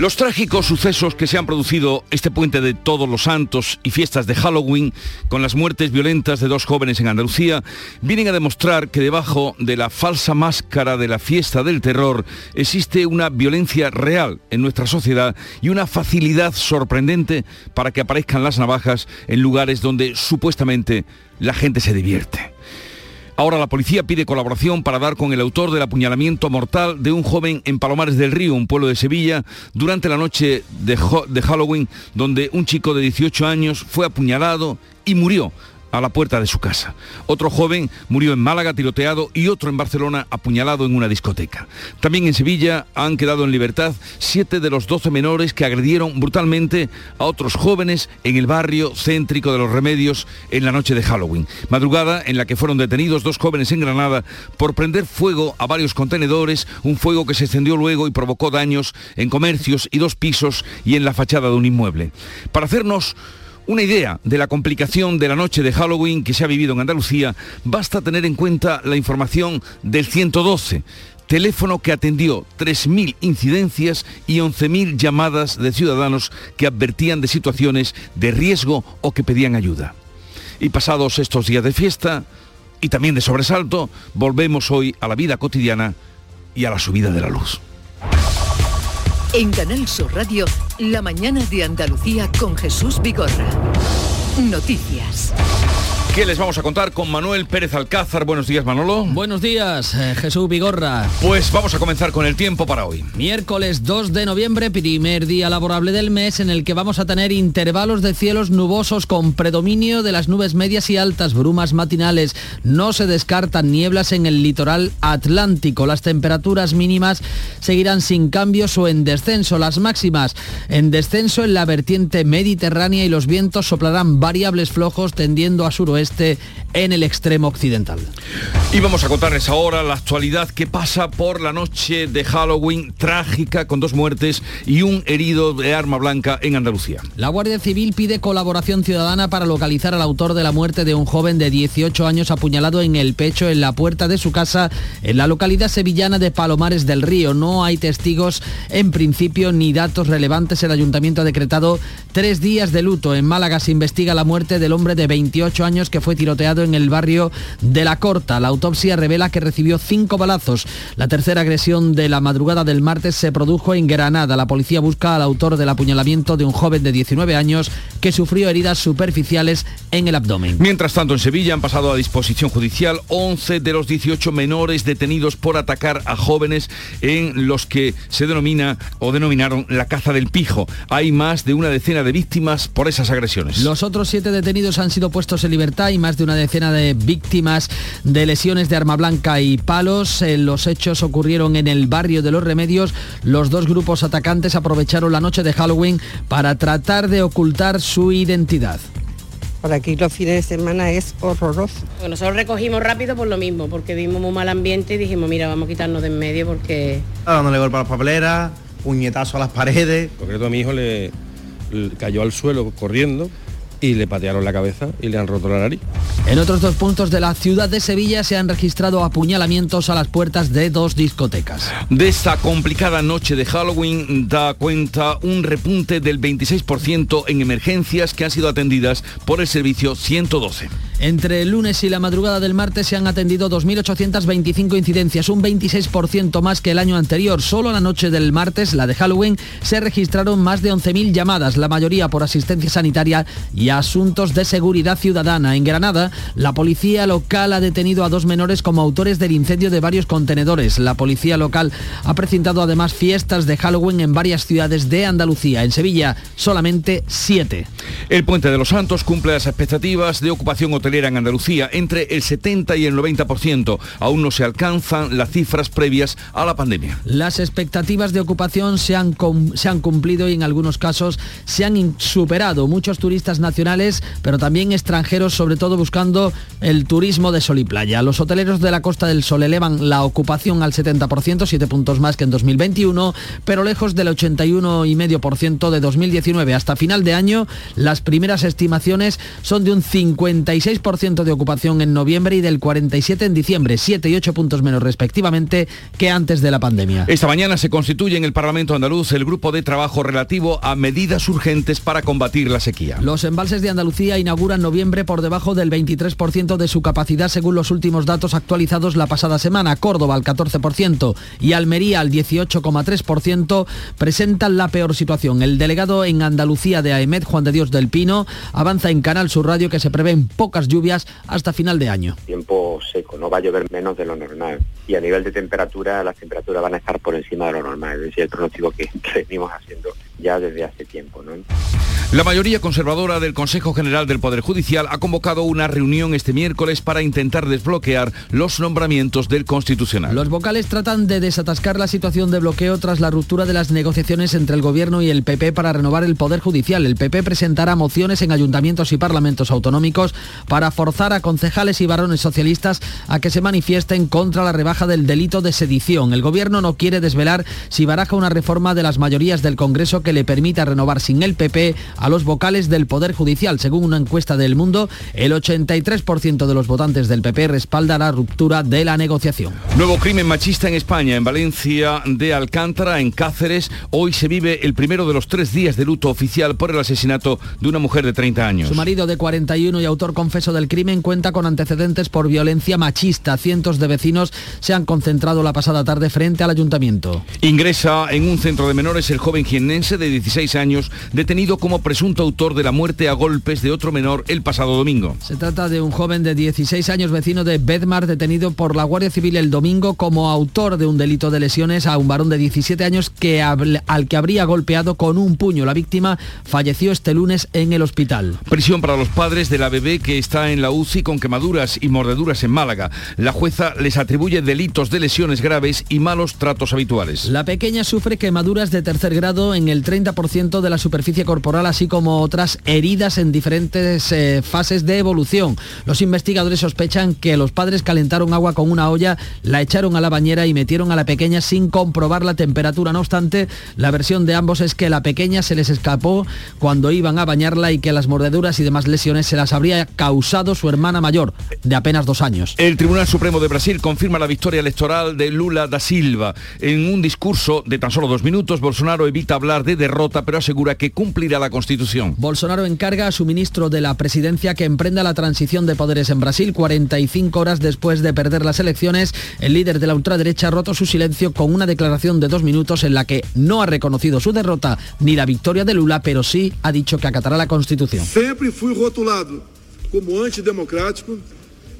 Los trágicos sucesos que se han producido este puente de Todos los Santos y fiestas de Halloween, con las muertes violentas de dos jóvenes en Andalucía, vienen a demostrar que debajo de la falsa máscara de la fiesta del terror existe una violencia real en nuestra sociedad y una facilidad sorprendente para que aparezcan las navajas en lugares donde supuestamente la gente se divierte. Ahora la policía pide colaboración para dar con el autor del apuñalamiento mortal de un joven en Palomares del Río, un pueblo de Sevilla, durante la noche de, de Halloween, donde un chico de 18 años fue apuñalado y murió a la puerta de su casa. Otro joven murió en Málaga tiroteado y otro en Barcelona apuñalado en una discoteca. También en Sevilla han quedado en libertad siete de los doce menores que agredieron brutalmente a otros jóvenes en el barrio céntrico de los Remedios en la noche de Halloween. Madrugada en la que fueron detenidos dos jóvenes en Granada por prender fuego a varios contenedores, un fuego que se extendió luego y provocó daños en comercios y dos pisos y en la fachada de un inmueble. Para hacernos una idea de la complicación de la noche de Halloween que se ha vivido en Andalucía, basta tener en cuenta la información del 112, teléfono que atendió 3.000 incidencias y 11.000 llamadas de ciudadanos que advertían de situaciones de riesgo o que pedían ayuda. Y pasados estos días de fiesta y también de sobresalto, volvemos hoy a la vida cotidiana y a la subida de la luz. En Canal Sur Radio, la mañana de Andalucía con Jesús Vigorra. Noticias. ¿Qué les vamos a contar con Manuel Pérez Alcázar? Buenos días, Manolo. Buenos días, eh, Jesús Vigorra. Pues vamos a comenzar con el tiempo para hoy. Miércoles 2 de noviembre, primer día laborable del mes en el que vamos a tener intervalos de cielos nubosos con predominio de las nubes medias y altas, brumas matinales. No se descartan nieblas en el litoral atlántico. Las temperaturas mínimas seguirán sin cambios o en descenso. Las máximas en descenso en la vertiente mediterránea y los vientos soplarán variables flojos tendiendo a suroeste en el extremo occidental. Y vamos a contarles ahora la actualidad que pasa por la noche de Halloween trágica con dos muertes y un herido de arma blanca en Andalucía. La Guardia Civil pide colaboración ciudadana para localizar al autor de la muerte de un joven de 18 años apuñalado en el pecho en la puerta de su casa en la localidad sevillana de Palomares del Río. No hay testigos en principio ni datos relevantes. El ayuntamiento ha decretado tres días de luto. En Málaga se investiga la muerte del hombre de 28 años que fue tiroteado en el barrio de La Corta. La autopsia revela que recibió cinco balazos. La tercera agresión de la madrugada del martes se produjo en Granada. La policía busca al autor del apuñalamiento de un joven de 19 años que sufrió heridas superficiales en el abdomen. Mientras tanto, en Sevilla han pasado a disposición judicial 11 de los 18 menores detenidos por atacar a jóvenes en los que se denomina o denominaron la caza del pijo. Hay más de una decena de víctimas por esas agresiones. Los otros siete detenidos han sido puestos en libertad y más de una decena de víctimas de lesiones de arma blanca y palos. Eh, los hechos ocurrieron en el barrio de Los Remedios. Los dos grupos atacantes aprovecharon la noche de Halloween para tratar de ocultar su identidad. Por aquí los fines de semana es horroroso. nosotros recogimos rápido por lo mismo, porque vimos muy mal ambiente y dijimos, mira, vamos a quitarnos de en medio porque... Dándole golpe a las papeleras, puñetazo a las paredes. En concreto a mi hijo le cayó al suelo corriendo y le patearon la cabeza y le han roto la nariz. En otros dos puntos de la ciudad de Sevilla se han registrado apuñalamientos a las puertas de dos discotecas. De esta complicada noche de Halloween da cuenta un repunte del 26% en emergencias que han sido atendidas por el servicio 112. Entre el lunes y la madrugada del martes se han atendido 2.825 incidencias, un 26% más que el año anterior. Solo la noche del martes, la de Halloween, se registraron más de 11.000 llamadas, la mayoría por asistencia sanitaria y asuntos de seguridad ciudadana. En Granada, la policía local ha detenido a dos menores como autores del incendio de varios contenedores. La policía local ha precintado además fiestas de Halloween en varias ciudades de Andalucía. En Sevilla, solamente siete. El Puente de los Santos cumple las expectativas de ocupación hotelera hostelera en Andalucía entre el 70 y el 90%. Aún no se alcanzan las cifras previas a la pandemia. Las expectativas de ocupación se han, se han cumplido y en algunos casos se han superado. Muchos turistas nacionales, pero también extranjeros, sobre todo buscando el turismo de sol y playa. Los hoteleros de la Costa del Sol elevan la ocupación al 70%, 7 puntos más que en 2021, pero lejos del 81,5% de 2019. Hasta final de año, las primeras estimaciones son de un 56% de ocupación en noviembre y del 47% en diciembre, 7 y 8 puntos menos respectivamente que antes de la pandemia. Esta mañana se constituye en el Parlamento andaluz el grupo de trabajo relativo a medidas urgentes para combatir la sequía. Los embalses de Andalucía inauguran noviembre por debajo del 23% de su capacidad según los últimos datos actualizados la pasada semana. Córdoba al 14% y Almería al 18,3% presentan la peor situación. El delegado en Andalucía de AEMED, Juan de Dios del Pino, avanza en Canal Sur Radio que se prevén pocas lluvias hasta final de año. Tiempo seco, no va a llover menos de lo normal. Y a nivel de temperatura, las temperaturas van a estar por encima de lo normal. Es decir, el pronóstico que, que venimos haciendo ya desde hace tiempo. ¿no? La mayoría conservadora del Consejo General del Poder Judicial ha convocado una reunión este miércoles para intentar desbloquear los nombramientos del Constitucional. Los vocales tratan de desatascar la situación de bloqueo tras la ruptura de las negociaciones entre el Gobierno y el PP para renovar el Poder Judicial. El PP presentará mociones en ayuntamientos y parlamentos autonómicos para forzar a concejales y varones socialistas a que se manifiesten contra la rebaja del delito de sedición. El Gobierno no quiere desvelar si baraja una reforma de las mayorías del Congreso que le permita renovar sin el PP a los vocales del Poder Judicial. Según una encuesta del Mundo, el 83% de los votantes del PP respalda la ruptura de la negociación. Nuevo crimen machista en España, en Valencia de Alcántara, en Cáceres. Hoy se vive el primero de los tres días de luto oficial por el asesinato de una mujer de 30 años. Su marido de 41 y autor confeso del crimen cuenta con antecedentes por violencia machista. Cientos de vecinos se han concentrado la pasada tarde frente al ayuntamiento. Ingresa en un centro de menores el joven jiennense de 16 años detenido como presunto autor de la muerte a golpes de otro menor el pasado domingo. Se trata de un joven de 16 años vecino de Bedmar detenido por la Guardia Civil el domingo como autor de un delito de lesiones a un varón de 17 años que, al que habría golpeado con un puño. La víctima falleció este lunes en el hospital. Prisión para los padres de la bebé que está en la UCI con quemaduras y mordeduras en Málaga. La jueza les atribuye delitos de lesiones graves y malos tratos habituales. La pequeña sufre quemaduras de tercer grado en el 30% de la superficie corporal, así como otras heridas en diferentes eh, fases de evolución. Los investigadores sospechan que los padres calentaron agua con una olla, la echaron a la bañera y metieron a la pequeña sin comprobar la temperatura. No obstante, la versión de ambos es que la pequeña se les escapó cuando iban a bañarla y que las mordeduras y demás lesiones se las habría causado su hermana mayor, de apenas dos años. El Tribunal Supremo de Brasil confirma la victoria electoral de Lula da Silva. En un discurso de tan solo dos minutos, Bolsonaro evita hablar de derrota, pero asegura que cumplirá la Constitución. Bolsonaro encarga a su ministro de la Presidencia que emprenda la transición de poderes en Brasil 45 horas después de perder las elecciones. El líder de la ultraderecha ha roto su silencio con una declaración de dos minutos en la que no ha reconocido su derrota ni la victoria de Lula, pero sí ha dicho que acatará la Constitución. Siempre fui rotulado como antidemocrático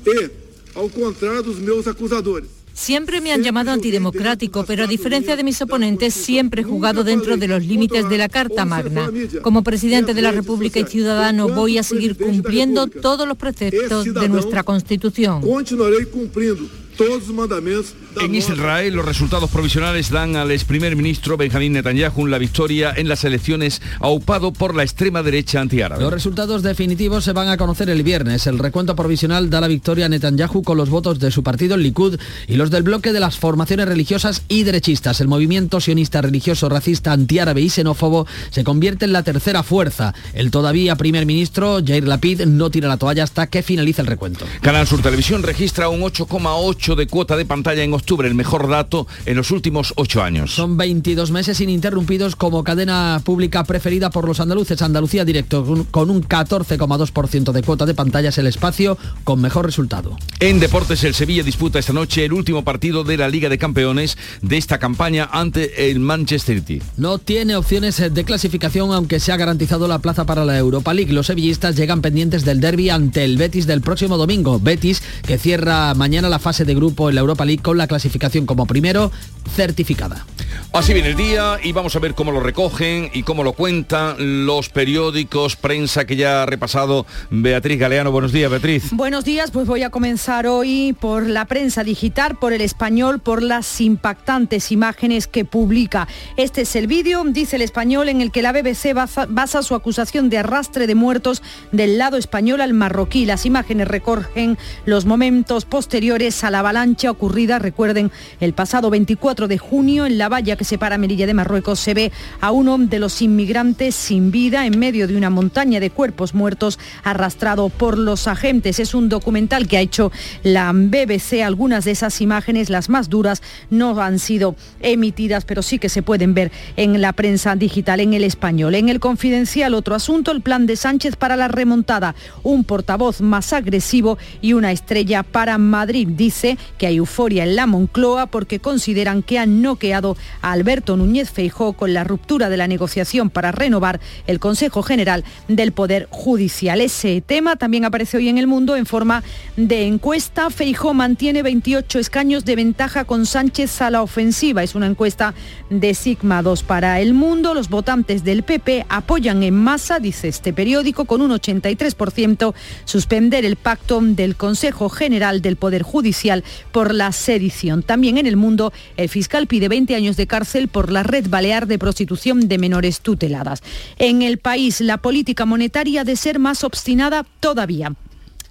y, al contrario de meus acusadores, Siempre me han llamado antidemocrático, pero a diferencia de mis oponentes, siempre he jugado dentro de los límites de la Carta Magna. Como presidente de la República y ciudadano voy a seguir cumpliendo todos los preceptos de nuestra Constitución. Continuaré cumpliendo todos los mandamientos en Israel los resultados provisionales dan al ex primer ministro Benjamín Netanyahu la victoria en las elecciones aupado por la extrema derecha antiárabe. Los resultados definitivos se van a conocer el viernes. El recuento provisional da la victoria a Netanyahu con los votos de su partido, el Likud, y los del bloque de las formaciones religiosas y derechistas. El movimiento sionista religioso, racista, antiárabe y xenófobo se convierte en la tercera fuerza. El todavía primer ministro, Jair Lapid, no tira la toalla hasta que finalice el recuento. Canal Sur Televisión registra un 8,8 de cuota de pantalla en octubre, el mejor dato en los últimos ocho años. Son 22 meses ininterrumpidos como cadena pública preferida por los andaluces. Andalucía Directo con un 14,2% de cuota de pantalla es el espacio con mejor resultado. En deportes, el Sevilla disputa esta noche el último partido de la Liga de Campeones de esta campaña ante el Manchester City. No tiene opciones de clasificación aunque se ha garantizado la plaza para la Europa League. Los sevillistas llegan pendientes del derby ante el Betis del próximo domingo. Betis que cierra mañana la fase de grupo en la Europa League con la clasificación como primero certificada. Así viene el día y vamos a ver cómo lo recogen y cómo lo cuentan los periódicos, prensa que ya ha repasado Beatriz Galeano. Buenos días, Beatriz. Buenos días, pues voy a comenzar hoy por la prensa digital, por el español, por las impactantes imágenes que publica. Este es el vídeo, dice el español, en el que la BBC basa, basa su acusación de arrastre de muertos del lado español al marroquí. Las imágenes recogen los momentos posteriores a la avalancha ocurrida, recuerden, el pasado 24 de junio en la valla que separa Melilla de Marruecos se ve a uno de los inmigrantes sin vida en medio de una montaña de cuerpos muertos arrastrado por los agentes. Es un documental que ha hecho la BBC. Algunas de esas imágenes, las más duras, no han sido emitidas, pero sí que se pueden ver en la prensa digital, en el español. En el confidencial, otro asunto, el plan de Sánchez para la remontada. Un portavoz más agresivo y una estrella para Madrid. Dice que hay euforia en la Moncloa porque consideran que han noqueado a Alberto Núñez Feijó con la ruptura de la negociación para renovar el Consejo General del Poder Judicial. Ese tema también aparece hoy en el mundo en forma de encuesta. Feijó mantiene 28 escaños de ventaja con Sánchez a la ofensiva. Es una encuesta de Sigma 2 para el mundo. Los votantes del PP apoyan en masa, dice este periódico, con un 83% suspender el pacto del Consejo General del Poder Judicial por la sedición. También en el mundo, el fiscal pide 20 años de cárcel por la red balear de prostitución de menores tuteladas. En el país, la política monetaria de ser más obstinada todavía.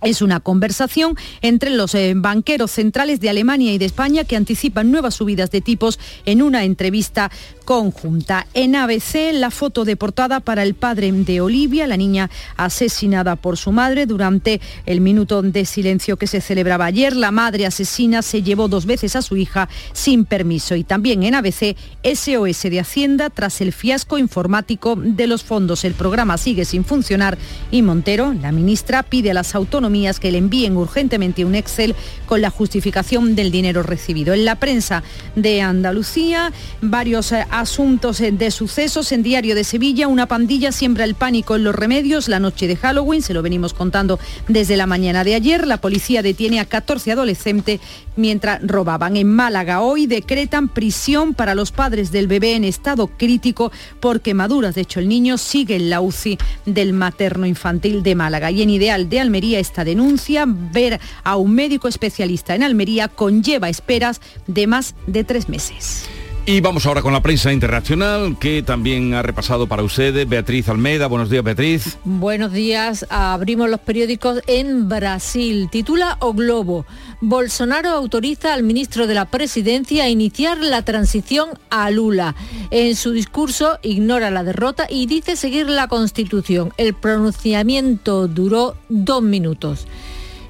Es una conversación entre los eh, banqueros centrales de Alemania y de España que anticipan nuevas subidas de tipos en una entrevista conjunta. En ABC, la foto de portada para el padre de Olivia, la niña asesinada por su madre durante el minuto de silencio que se celebraba ayer. La madre asesina se llevó dos veces a su hija sin permiso. Y también en ABC, SOS de Hacienda tras el fiasco informático de los fondos. El programa sigue sin funcionar y Montero, la ministra, pide a las autonomías que le envíen urgentemente un Excel con la justificación del dinero recibido. En la prensa de Andalucía, varios eh, asuntos eh, de sucesos. En Diario de Sevilla, una pandilla siembra el pánico en los remedios la noche de Halloween, se lo venimos contando desde la mañana de ayer. La policía detiene a 14 adolescentes mientras robaban. En Málaga hoy decretan prisión para los padres del bebé en estado crítico por quemaduras. De hecho, el niño sigue en la UCI del materno infantil de Málaga. Y en Ideal de Almería esta denuncia, ver a un médico especialista en Almería conlleva esperas de más de tres meses. Y vamos ahora con la prensa internacional que también ha repasado para ustedes Beatriz Almeida. Buenos días, Beatriz. Buenos días. Abrimos los periódicos en Brasil. Titula O Globo. Bolsonaro autoriza al ministro de la Presidencia a iniciar la transición a Lula. En su discurso ignora la derrota y dice seguir la Constitución. El pronunciamiento duró dos minutos.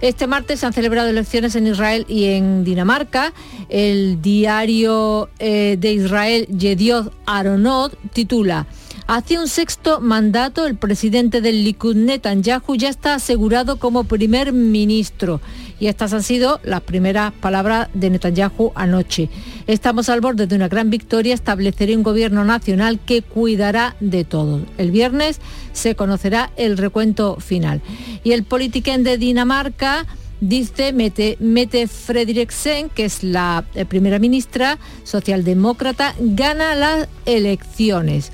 Este martes se han celebrado elecciones en Israel y en Dinamarca. El diario eh, de Israel, Yedioth Aronot, titula Hacia un sexto mandato, el presidente del Likud Netanyahu ya está asegurado como primer ministro. Y estas han sido las primeras palabras de Netanyahu anoche. Estamos al borde de una gran victoria, estableceré un gobierno nacional que cuidará de todos. El viernes se conocerá el recuento final. Y el politiquén de Dinamarca dice Mete, Mete Frederiksen, que es la eh, primera ministra socialdemócrata, gana las elecciones.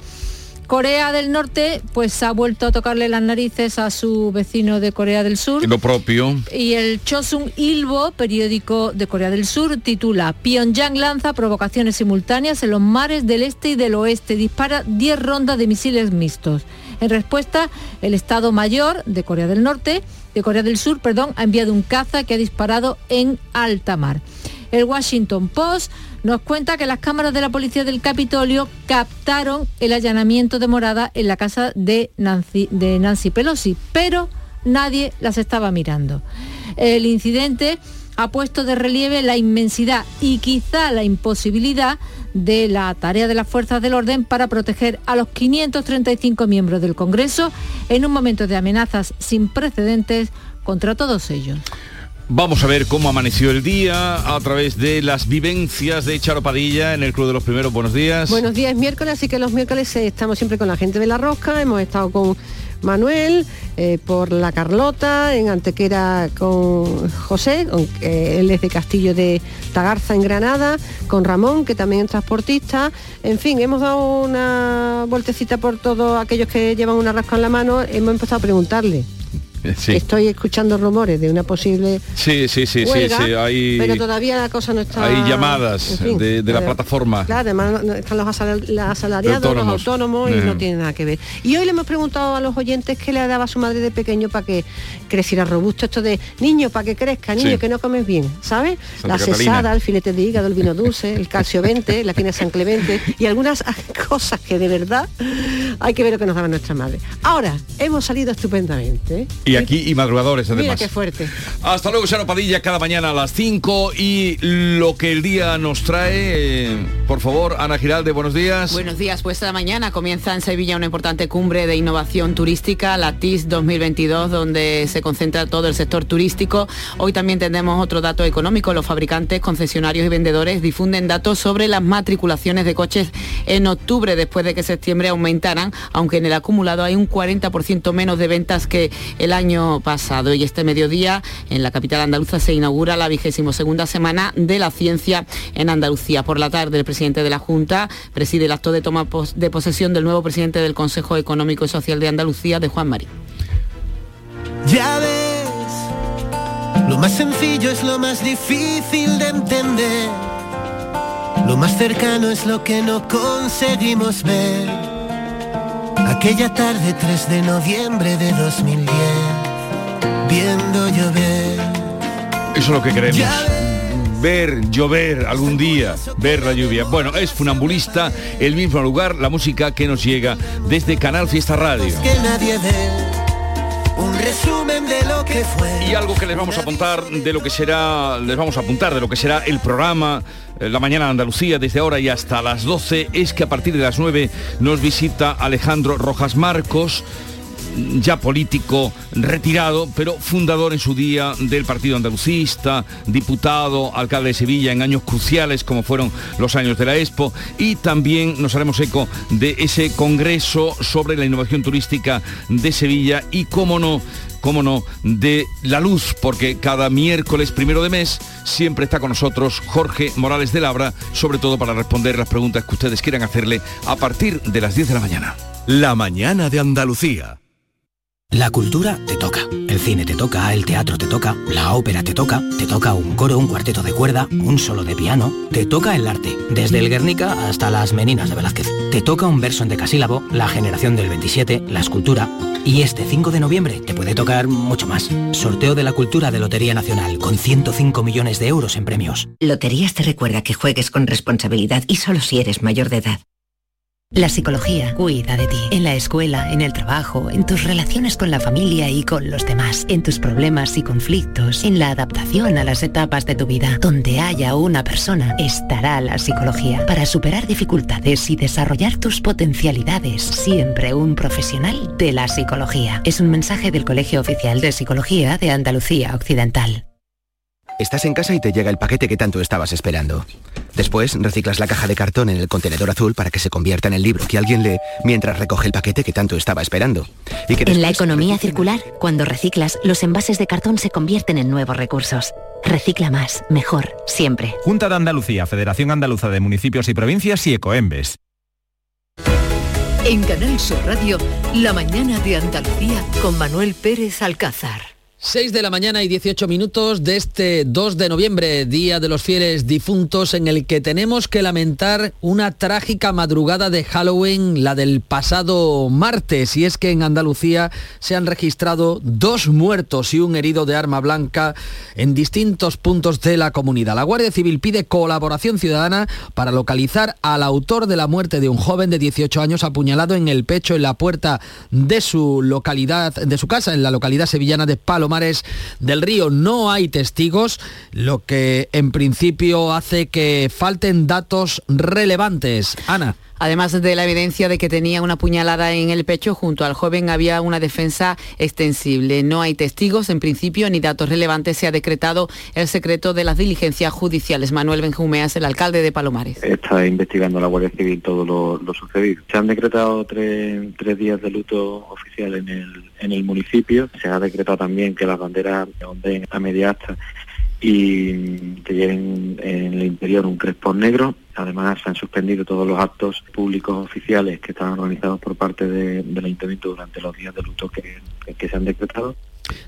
Corea del Norte pues ha vuelto a tocarle las narices a su vecino de Corea del Sur. Lo propio. Y el Chosun Ilbo, periódico de Corea del Sur, titula Pyongyang lanza provocaciones simultáneas en los mares del este y del oeste. Dispara 10 rondas de misiles mixtos. En respuesta, el Estado Mayor de Corea del Norte, de Corea del Sur, perdón, ha enviado un caza que ha disparado en alta mar. El Washington Post nos cuenta que las cámaras de la policía del Capitolio captaron el allanamiento de morada en la casa de Nancy, de Nancy Pelosi, pero nadie las estaba mirando. El incidente ha puesto de relieve la inmensidad y quizá la imposibilidad de la tarea de las fuerzas del orden para proteger a los 535 miembros del Congreso en un momento de amenazas sin precedentes contra todos ellos. Vamos a ver cómo amaneció el día a través de las vivencias de Charo Padilla en el Club de los Primeros. Buenos días. Buenos días, miércoles, así que los miércoles eh, estamos siempre con la gente de la rosca, hemos estado con Manuel, eh, por la Carlota, en Antequera con José, él es de Castillo de Tagarza en Granada, con Ramón, que también es transportista. En fin, hemos dado una vueltecita por todos aquellos que llevan una rasca en la mano, hemos empezado a preguntarle Estoy escuchando rumores de una posible Sí, sí, sí, sí, hay, pero todavía la cosa no está... Hay llamadas de, la plataforma. Claro, además están los asalariados, los autónomos y no tiene nada que ver. Y hoy le hemos preguntado a los oyentes qué le daba a su madre de pequeño para que creciera robusto esto de niño, para que crezca, niño, que no comes bien, ¿sabes? la cesada, el filete de hígado, el vino dulce, el calcio 20, la quina San Clemente y algunas cosas que de verdad hay que ver lo que nos daba nuestra madre. Ahora, hemos salido estupendamente. ¿Eh? aquí y madrugadores además. Mira qué fuerte. Hasta luego, Sara Padilla, cada mañana a las 5 y lo que el día nos trae, eh, por favor, Ana Giralde, buenos días. Buenos días, pues esta mañana comienza en Sevilla una importante cumbre de innovación turística, la TIS 2022, donde se concentra todo el sector turístico. Hoy también tenemos otro dato económico, los fabricantes, concesionarios y vendedores difunden datos sobre las matriculaciones de coches en octubre, después de que septiembre aumentaran, aunque en el acumulado hay un 40% menos de ventas que el año pasado. Y este mediodía en la capital andaluza se inaugura la vigésimo segunda semana de la ciencia en Andalucía. Por la tarde el presidente de la Junta preside el acto de toma de posesión del nuevo presidente del Consejo Económico y Social de Andalucía, de Juan Marín. Ya ves, lo más sencillo es lo más difícil de entender. Lo más cercano es lo que no conseguimos ver. Aquella tarde 3 de noviembre de 2010, viendo llover. Eso es lo que queremos. Ver llover algún día, ver la lluvia. Bueno, es funambulista, el mismo lugar, la música que nos llega desde Canal Fiesta Radio. Que nadie un resumen de lo que fue. Y algo que les vamos a apuntar de lo que será, les vamos a apuntar de lo que será el programa la mañana de Andalucía desde ahora y hasta las 12 es que a partir de las 9 nos visita Alejandro Rojas Marcos ya político retirado, pero fundador en su día del Partido Andalucista, diputado, alcalde de Sevilla en años cruciales como fueron los años de la Expo y también nos haremos eco de ese congreso sobre la innovación turística de Sevilla y cómo no cómo no, de la luz, porque cada miércoles primero de mes siempre está con nosotros Jorge Morales de Labra, sobre todo para responder las preguntas que ustedes quieran hacerle a partir de las 10 de la mañana. La mañana de Andalucía. La cultura te toca, el cine te toca, el teatro te toca, la ópera te toca, te toca un coro, un cuarteto de cuerda, un solo de piano, te toca el arte, desde el Guernica hasta las Meninas de Velázquez. Te toca un verso en decasílabo, la generación del 27, la escultura, y este 5 de noviembre te puede tocar mucho más. Sorteo de la cultura de Lotería Nacional con 105 millones de euros en premios. Loterías te recuerda que juegues con responsabilidad y solo si eres mayor de edad. La psicología cuida de ti, en la escuela, en el trabajo, en tus relaciones con la familia y con los demás, en tus problemas y conflictos, en la adaptación a las etapas de tu vida. Donde haya una persona, estará la psicología. Para superar dificultades y desarrollar tus potencialidades, siempre un profesional de la psicología. Es un mensaje del Colegio Oficial de Psicología de Andalucía Occidental. Estás en casa y te llega el paquete que tanto estabas esperando. Después reciclas la caja de cartón en el contenedor azul para que se convierta en el libro que alguien lee mientras recoge el paquete que tanto estaba esperando. Y que en la economía circular, cuando reciclas, los envases de cartón se convierten en nuevos recursos. Recicla más, mejor, siempre. Junta de Andalucía, Federación Andaluza de Municipios y Provincias y Ecoembes. En Canal Sur Radio, la mañana de Andalucía con Manuel Pérez Alcázar. 6 de la mañana y 18 minutos de este 2 de noviembre, Día de los Fieles Difuntos, en el que tenemos que lamentar una trágica madrugada de Halloween, la del pasado martes, y es que en Andalucía se han registrado dos muertos y un herido de arma blanca en distintos puntos de la comunidad. La Guardia Civil pide colaboración ciudadana para localizar al autor de la muerte de un joven de 18 años apuñalado en el pecho en la puerta de su localidad, de su casa, en la localidad sevillana de Paloma del Río. No hay testigos, lo que en principio hace que falten datos relevantes. Ana. Además de la evidencia de que tenía una puñalada en el pecho, junto al joven había una defensa extensible. No hay testigos en principio ni datos relevantes. Se ha decretado el secreto de las diligencias judiciales. Manuel Benjumea es el alcalde de Palomares. Está investigando la Guardia Civil todo lo, sucedido. Se han decretado tres, días de luto oficial en el, en el municipio. Se ha decretado también que las banderas onden a media asta y que lleven en el interior un crespón negro. Además, se han suspendido todos los actos públicos oficiales que estaban organizados por parte del Ayuntamiento durante los días de luto que, que se han decretado.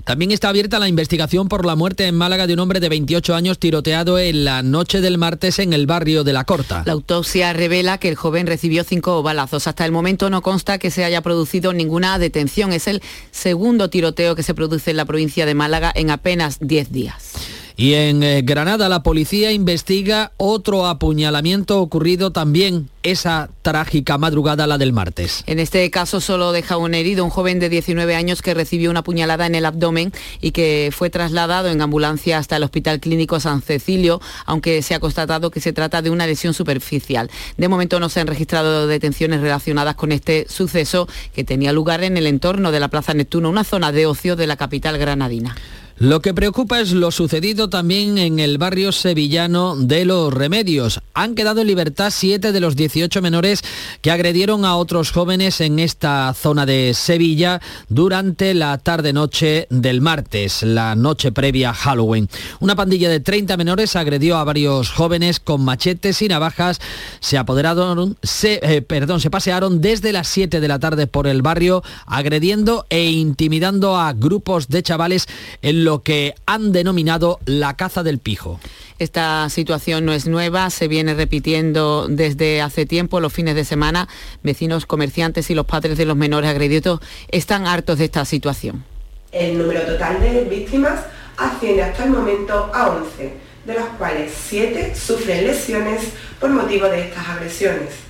También está abierta la investigación por la muerte en Málaga de un hombre de 28 años tiroteado en la noche del martes en el barrio de La Corta. La autopsia revela que el joven recibió cinco balazos. Hasta el momento no consta que se haya producido ninguna detención. Es el segundo tiroteo que se produce en la provincia de Málaga en apenas 10 días. Y en eh, Granada la policía investiga otro apuñalamiento ocurrido también esa trágica madrugada, la del martes. En este caso solo deja un herido, un joven de 19 años que recibió una puñalada en el abdomen y que fue trasladado en ambulancia hasta el Hospital Clínico San Cecilio, aunque se ha constatado que se trata de una lesión superficial. De momento no se han registrado detenciones relacionadas con este suceso que tenía lugar en el entorno de la Plaza Neptuno, una zona de ocio de la capital granadina. Lo que preocupa es lo sucedido también en el barrio sevillano de Los Remedios. Han quedado en libertad siete de los 18 menores que agredieron a otros jóvenes en esta zona de Sevilla durante la tarde-noche del martes, la noche previa a Halloween. Una pandilla de 30 menores agredió a varios jóvenes con machetes y navajas. Se apoderaron, se, eh, perdón, se pasearon desde las 7 de la tarde por el barrio agrediendo e intimidando a grupos de chavales en lo que han denominado la caza del pijo. Esta situación no es nueva, se viene repitiendo desde hace tiempo, los fines de semana. Vecinos, comerciantes y los padres de los menores agredidos están hartos de esta situación. El número total de víctimas asciende hasta el momento a 11, de las cuales 7 sufren lesiones por motivo de estas agresiones.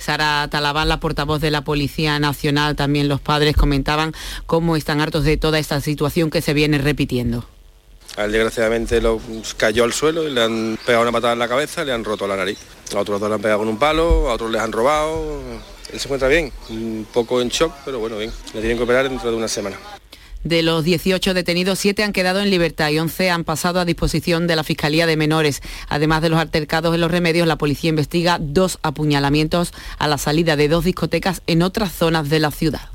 Sara Talabán, la portavoz de la Policía Nacional, también los padres comentaban cómo están hartos de toda esta situación que se viene repitiendo. A él desgraciadamente lo cayó al suelo y le han pegado una patada en la cabeza le han roto la nariz. A otros dos le han pegado con un palo, a otros les han robado. Él se encuentra bien, un poco en shock, pero bueno, bien. Le tienen que operar dentro de una semana. De los 18 detenidos, 7 han quedado en libertad y 11 han pasado a disposición de la Fiscalía de Menores. Además de los altercados en los remedios, la policía investiga dos apuñalamientos a la salida de dos discotecas en otras zonas de la ciudad.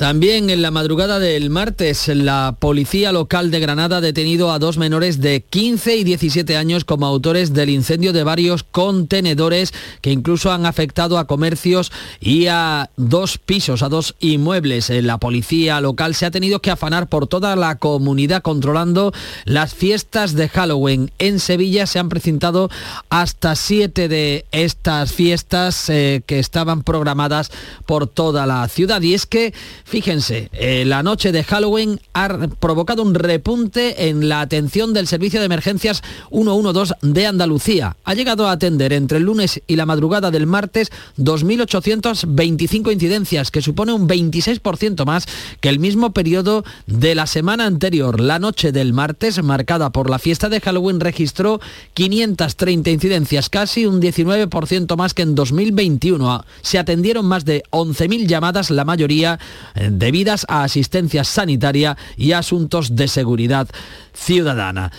También en la madrugada del martes, la policía local de Granada ha detenido a dos menores de 15 y 17 años como autores del incendio de varios contenedores que incluso han afectado a comercios y a dos pisos, a dos inmuebles. La policía local se ha tenido que afanar por toda la comunidad controlando las fiestas de Halloween. En Sevilla se han precintado hasta siete de estas fiestas eh, que estaban programadas por toda la ciudad. Y es que Fíjense, eh, la noche de Halloween ha provocado un repunte en la atención del Servicio de Emergencias 112 de Andalucía. Ha llegado a atender entre el lunes y la madrugada del martes 2.825 incidencias, que supone un 26% más que el mismo periodo de la semana anterior. La noche del martes, marcada por la fiesta de Halloween, registró 530 incidencias, casi un 19% más que en 2021. Se atendieron más de 11.000 llamadas, la mayoría debidas a asistencia sanitaria y asuntos de seguridad ciudadana.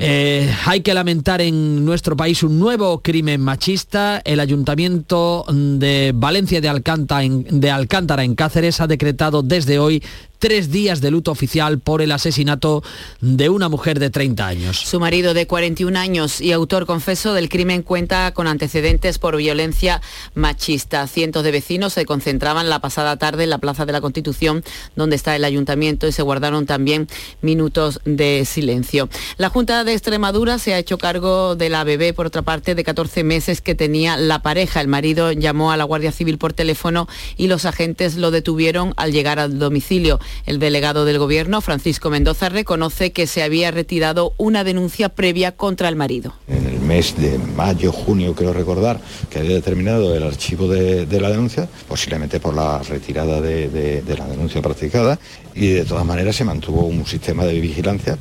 Eh, hay que lamentar en nuestro país un nuevo crimen machista. El Ayuntamiento de Valencia de Alcántara, de Alcántara en Cáceres ha decretado desde hoy tres días de luto oficial por el asesinato de una mujer de 30 años. Su marido de 41 años y autor confeso del crimen cuenta con antecedentes por violencia machista. Cientos de vecinos se concentraban la pasada tarde en la Plaza de la Constitución, donde está el ayuntamiento, y se guardaron también minutos de silencio. La Junta de Extremadura se ha hecho cargo de la bebé, por otra parte, de 14 meses que tenía la pareja. El marido llamó a la Guardia Civil por teléfono y los agentes lo detuvieron al llegar al domicilio. El delegado del Gobierno, Francisco Mendoza, reconoce que se había retirado una denuncia previa contra el marido. En el mes de mayo, junio, quiero recordar, que había determinado el archivo de, la denuncia, posiblemente por la retirada de, la denuncia practicada, y de todas maneras se mantuvo un sistema de vigilancia.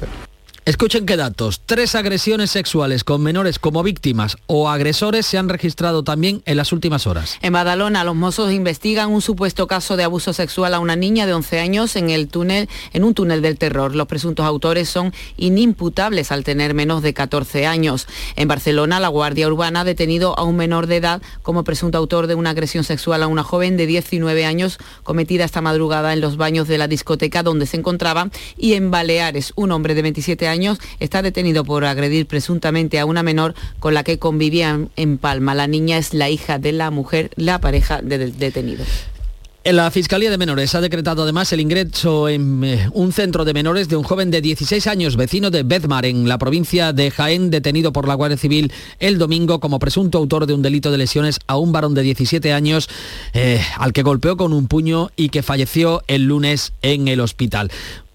Escuchen qué datos. Tres agresiones sexuales con menores como víctimas o agresores se han registrado también en las últimas horas. En Badalona, los mozos investigan un supuesto caso de abuso sexual a una niña de 11 años en el túnel, en un túnel del terror. Los presuntos autores son inimputables al tener menos de 14 años. En Barcelona, la Guardia Urbana ha detenido a un menor de edad como presunto autor de una agresión sexual a una joven de 19 años cometida esta madrugada en los baños de la discoteca donde se encontraba y en Baleares, un hombre de 27 años está detenido por agredir presuntamente a una menor con la que convivían en Palma. La niña es la hija de la mujer, la pareja del detenido. La Fiscalía de Menores ha decretado además el ingreso en eh, un centro de menores de un joven de 16 años, vecino de Bezmar, en la provincia de Jaén, detenido por la Guardia Civil el domingo como presunto autor de un delito de lesiones a un varón de 17 años eh, al que golpeó con un puño y que falleció el lunes en el hospital.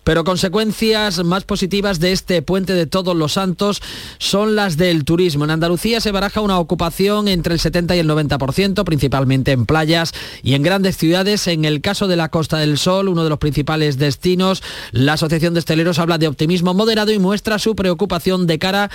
Pero consecuencias más positivas de este puente de todos los santos son las del turismo. En Andalucía se baraja una ocupación entre el 70 y el 90%, principalmente en playas y en grandes ciudades. En el caso de la Costa del Sol, uno de los principales destinos, la Asociación de Esteleros habla de optimismo moderado y muestra su preocupación de cara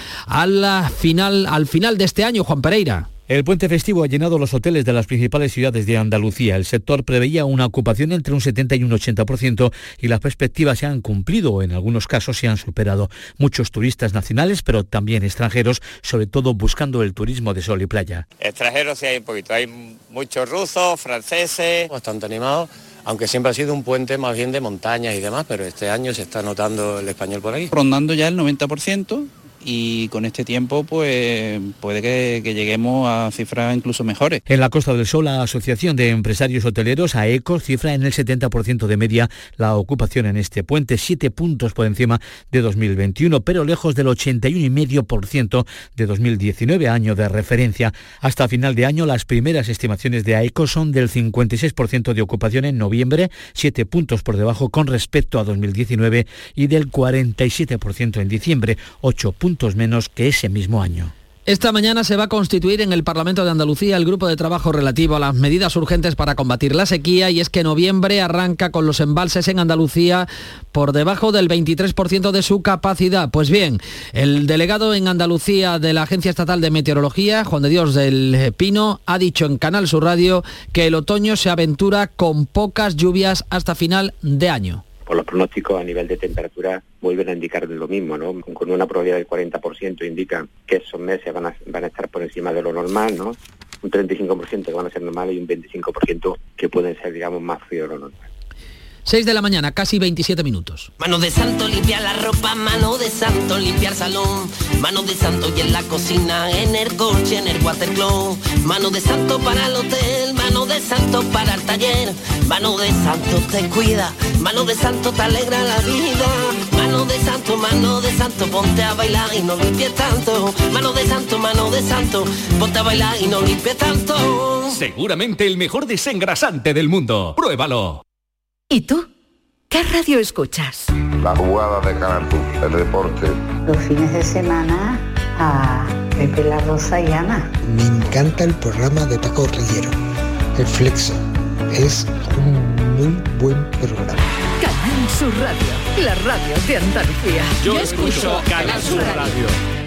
final, al final de este año. Juan Pereira. El puente festivo ha llenado los hoteles de las principales ciudades de Andalucía. El sector preveía una ocupación entre un 70 y un 80% y las perspectivas se han cumplido o en algunos casos se han superado. Muchos turistas nacionales, pero también extranjeros, sobre todo buscando el turismo de sol y playa. Extranjeros sí hay un poquito, hay muchos rusos, franceses. Bastante animados aunque siempre ha sido un puente más bien de montañas y demás, pero este año se está notando el español por ahí. Rondando ya el 90%, y con este tiempo pues puede que, lleguemos a cifras incluso mejores. En la Costa del Sol, la Asociación de Empresarios Hoteleros, AECO, cifra en el 70% de media la ocupación en este puente, siete puntos por encima de 2021, pero lejos del 81,5% de 2019, año de referencia. Hasta final de año, las primeras estimaciones de AECO son del 56% de ocupación en noviembre, siete puntos por debajo con respecto a 2019 y del 47% en diciembre, ocho puntos menos que ese mismo año. Esta mañana se va a constituir en el Parlamento de Andalucía el grupo de trabajo relativo a las medidas urgentes para combatir la sequía y es que noviembre arranca con los embalses en Andalucía por debajo del 23% de su capacidad. Pues bien, el delegado en Andalucía de la Agencia Estatal de Meteorología, Juan de Dios del Pino, ha dicho en Canal Sur Radio que el otoño se aventura con pocas lluvias hasta final de año por los pronósticos a nivel de temperatura vuelven a indicar lo mismo, ¿no? Con una probabilidad del 40% indican que esos meses van a, van a estar por encima de lo normal, ¿no? Un 35% que van a ser normales y un 25% que pueden ser, digamos, más frío de lo normal. 6 de la mañana, casi 27 minutos. Mano de santo limpia la ropa, mano de santo limpiar salón, mano de santo y en la cocina, en el coche, en el watercloak, mano de santo para el hotel, mano de santo para el taller, mano de santo te cuida, mano de santo te alegra la vida, mano de santo, mano de santo, ponte a bailar y no limpies tanto, mano de santo, mano de santo, ponte a bailar y no limpies tanto. Seguramente el mejor desengrasante del mundo. Pruébalo. ¿Y tú? ¿Qué radio escuchas? La jugada de Canal el deporte. Los fines de semana a Pepe La Rosa y Ana. Me encanta el programa de Paco Rillero, El Flexo. Es un muy buen programa. Canal Sur Radio, la radio de Andalucía. Yo, escucho Canal Sur radio.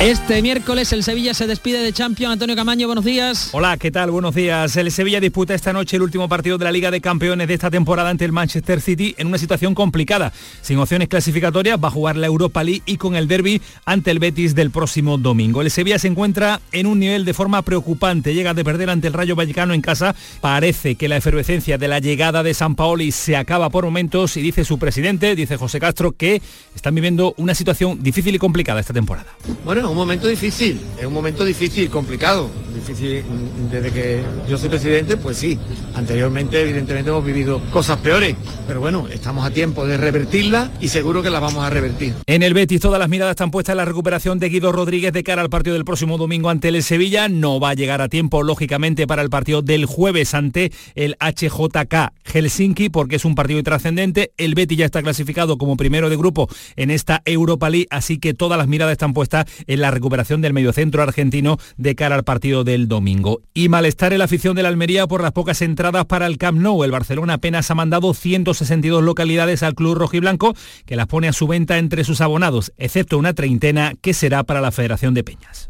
Este miércoles el Sevilla se despide de Champions. Antonio Camaño, buenos días. Hola, ¿qué tal? Buenos días. El Sevilla disputa esta noche el último partido de la Liga de Campeones de esta temporada ante el Manchester City en una situación complicada. Sin opciones clasificatorias, va a jugar la Europa League y con el derby ante el Betis del próximo domingo. El Sevilla se encuentra en un nivel de forma preocupante. Llega de perder ante el Rayo Vallecano en casa. Parece que la efervescencia de la llegada de San Paoli se acaba por momentos y dice su presidente, dice José Castro, que están viviendo una situación difícil y complicada esta temporada. Bueno, un momento difícil, es un momento difícil, complicado. Difícil desde que yo soy presidente, pues sí. Anteriormente, evidentemente, hemos vivido cosas peores. Pero bueno, estamos a tiempo de revertirla y seguro que la vamos a revertir. En el Betis todas las miradas están puestas en la recuperación de Guido Rodríguez de cara al partido del próximo domingo ante el Sevilla. No va a llegar a tiempo, lógicamente, para el partido del jueves ante el HJK Helsinki, porque es un partido trascendente. El Betis ya está clasificado como primero de grupo en esta Europa League, así que todas las miradas están puestas en la recuperación del mediocentro argentino de cara al partido del domingo. Y malestar en la afición de la Almería por las pocas entradas para el Camp Nou. El Barcelona apenas ha mandado 162 localidades al club rojiblanco, que las pone a su venta entre sus abonados, excepto una treintena que será para la Federación de Peñas.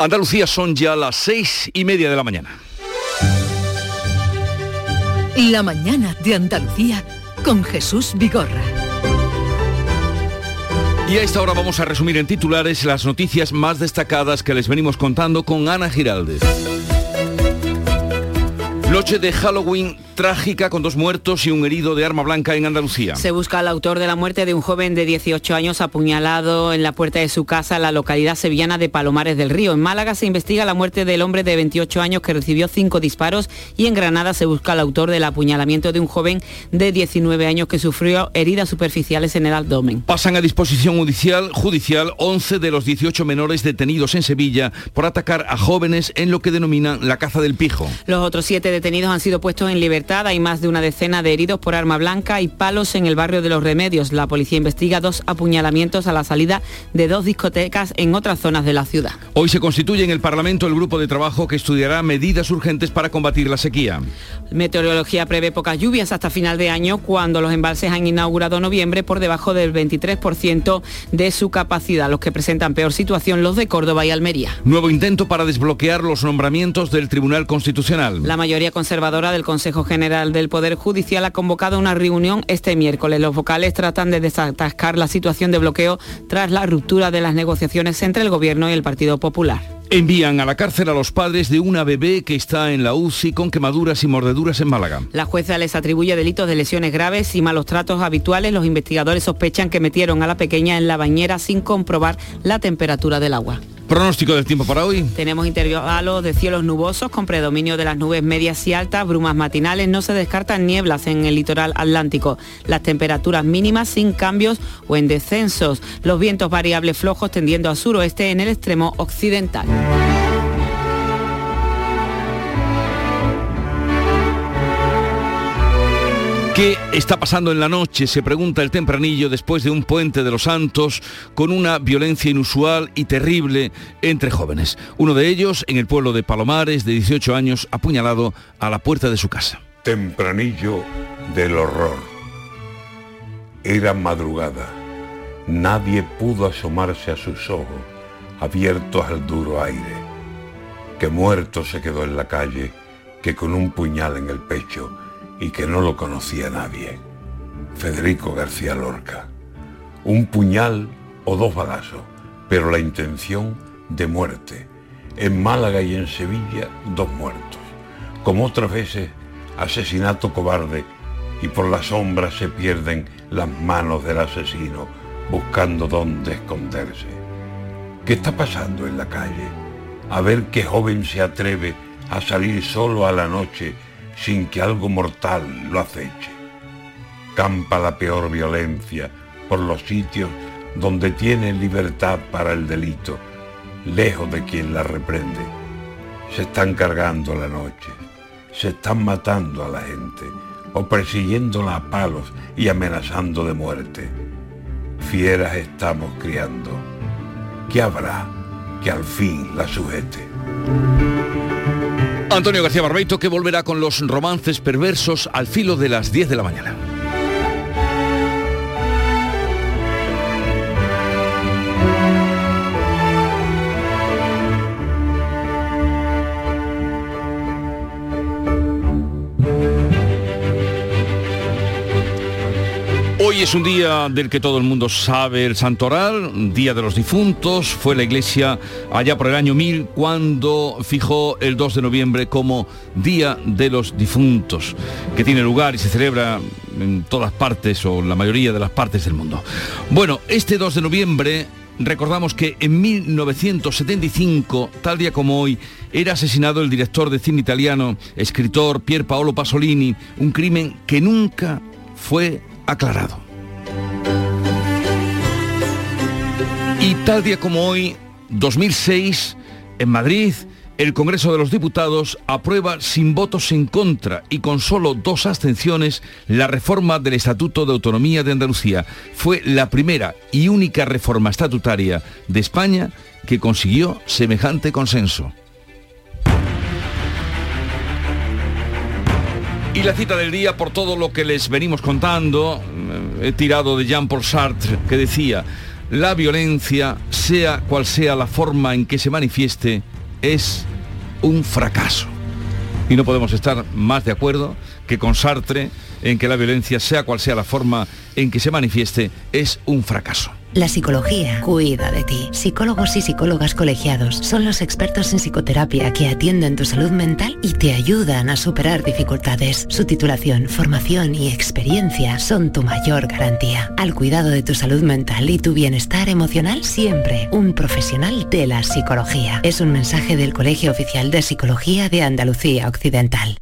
Andalucía son ya las seis y media de la mañana. La mañana de Andalucía con Jesús Vigorra. Y a esta hora vamos a resumir en titulares las noticias más destacadas que les venimos contando con Ana Giraldez. Noche de Halloween trágica con dos muertos y un herido de arma blanca en Andalucía. Se busca al autor de la muerte de un joven de 18 años apuñalado en la puerta de su casa en la localidad sevillana de Palomares del Río. En Málaga se investiga la muerte del hombre de 28 años que recibió cinco disparos y en Granada se busca al autor del apuñalamiento de un joven de 19 años que sufrió heridas superficiales en el abdomen. Pasan a disposición judicial, judicial 11 de los 18 menores detenidos en Sevilla por atacar a jóvenes en lo que denominan la caza del pijo. Los otros siete detenidos han sido puestos en libertad. Hay más de una decena de heridos por arma blanca y palos en el barrio de Los Remedios. La policía investiga dos apuñalamientos a la salida de dos discotecas en otras zonas de la ciudad. Hoy se constituye en el Parlamento el grupo de trabajo que estudiará medidas urgentes para combatir la sequía. Meteorología prevé pocas lluvias hasta final de año cuando los embalses han inaugurado noviembre por debajo del 23% de su capacidad. Los que presentan peor situación los de Córdoba y Almería. Nuevo intento para desbloquear los nombramientos del Tribunal Constitucional. La mayoría conservadora del Consejo General del Poder Judicial ha convocado una reunión este miércoles. Los vocales tratan de desatascar la situación de bloqueo tras la ruptura de las negociaciones entre el Gobierno y el Partido Popular. Envían a la cárcel a los padres de una bebé que está en la UCI con quemaduras y mordeduras en Málaga. La jueza les atribuye delitos de lesiones graves y malos tratos habituales. Los investigadores sospechan que metieron a la pequeña en la bañera sin comprobar la temperatura del agua. Pronóstico del tiempo para hoy. Tenemos intervalos de cielos nubosos con predominio de las nubes medias y altas, brumas matinales, no se descartan nieblas en el litoral atlántico. Las temperaturas mínimas sin cambios o en descensos. Los vientos variables flojos tendiendo a suroeste en el extremo occidental. ¿Qué está pasando en la noche? Se pregunta el tempranillo después de un puente de los santos con una violencia inusual y terrible entre jóvenes. Uno de ellos en el pueblo de Palomares, de 18 años, apuñalado a la puerta de su casa. Tempranillo del horror. Era madrugada. Nadie pudo asomarse a sus ojos, abiertos al duro aire. Que muerto se quedó en la calle, que con un puñal en el pecho y que no lo conocía nadie. Federico García Lorca. Un puñal o dos balazos, pero la intención de muerte. En Málaga y en Sevilla, dos muertos. Como otras veces, asesinato cobarde y por las sombras se pierden las manos del asesino buscando dónde esconderse. ¿Qué está pasando en la calle? A ver qué joven se atreve a salir solo a la noche sin que algo mortal lo aceche. Campa la peor violencia por los sitios donde tiene libertad para el delito, lejos de quien la reprende. Se están cargando la noche, se están matando a la gente, o persiguiéndola a palos y amenazando de muerte. Fieras estamos criando. ¿Qué habrá que al fin la sujete? Antonio García Barbeito que volverá con los romances perversos al filo de las 10 de la mañana. Hoy es un día del que todo el mundo sabe, el santoral, Día de los Difuntos. Fue la iglesia allá por el año 1000 cuando fijó el 2 de noviembre como Día de los Difuntos, que tiene lugar y se celebra en todas partes o en la mayoría de las partes del mundo. Bueno, este 2 de noviembre recordamos que en 1975, tal día como hoy, era asesinado el director de cine italiano, escritor Pier Paolo Pasolini, un crimen que nunca fue aclarado. Y tal día como hoy, 2006, en Madrid, el Congreso de los Diputados aprueba sin votos en contra y con solo dos abstenciones la reforma del Estatuto de Autonomía de Andalucía. Fue la primera y única reforma estatutaria de España que consiguió semejante consenso. Y la cita del día, por todo lo que les venimos contando, he tirado de Jean-Paul Sartre, que decía, la violencia, sea cual sea la forma en que se manifieste, es un fracaso. Y no podemos estar más de acuerdo que con Sartre en que la violencia, sea cual sea la forma en que se manifieste, es un fracaso. La psicología cuida de ti. Psicólogos y psicólogas colegiados son los expertos en psicoterapia que atienden tu salud mental y te ayudan a superar dificultades. Su titulación, formación y experiencia son tu mayor garantía. Al cuidado de tu salud mental y tu bienestar emocional, siempre un profesional de la psicología. Es un mensaje del Colegio Oficial de Psicología de Andalucía Occidental.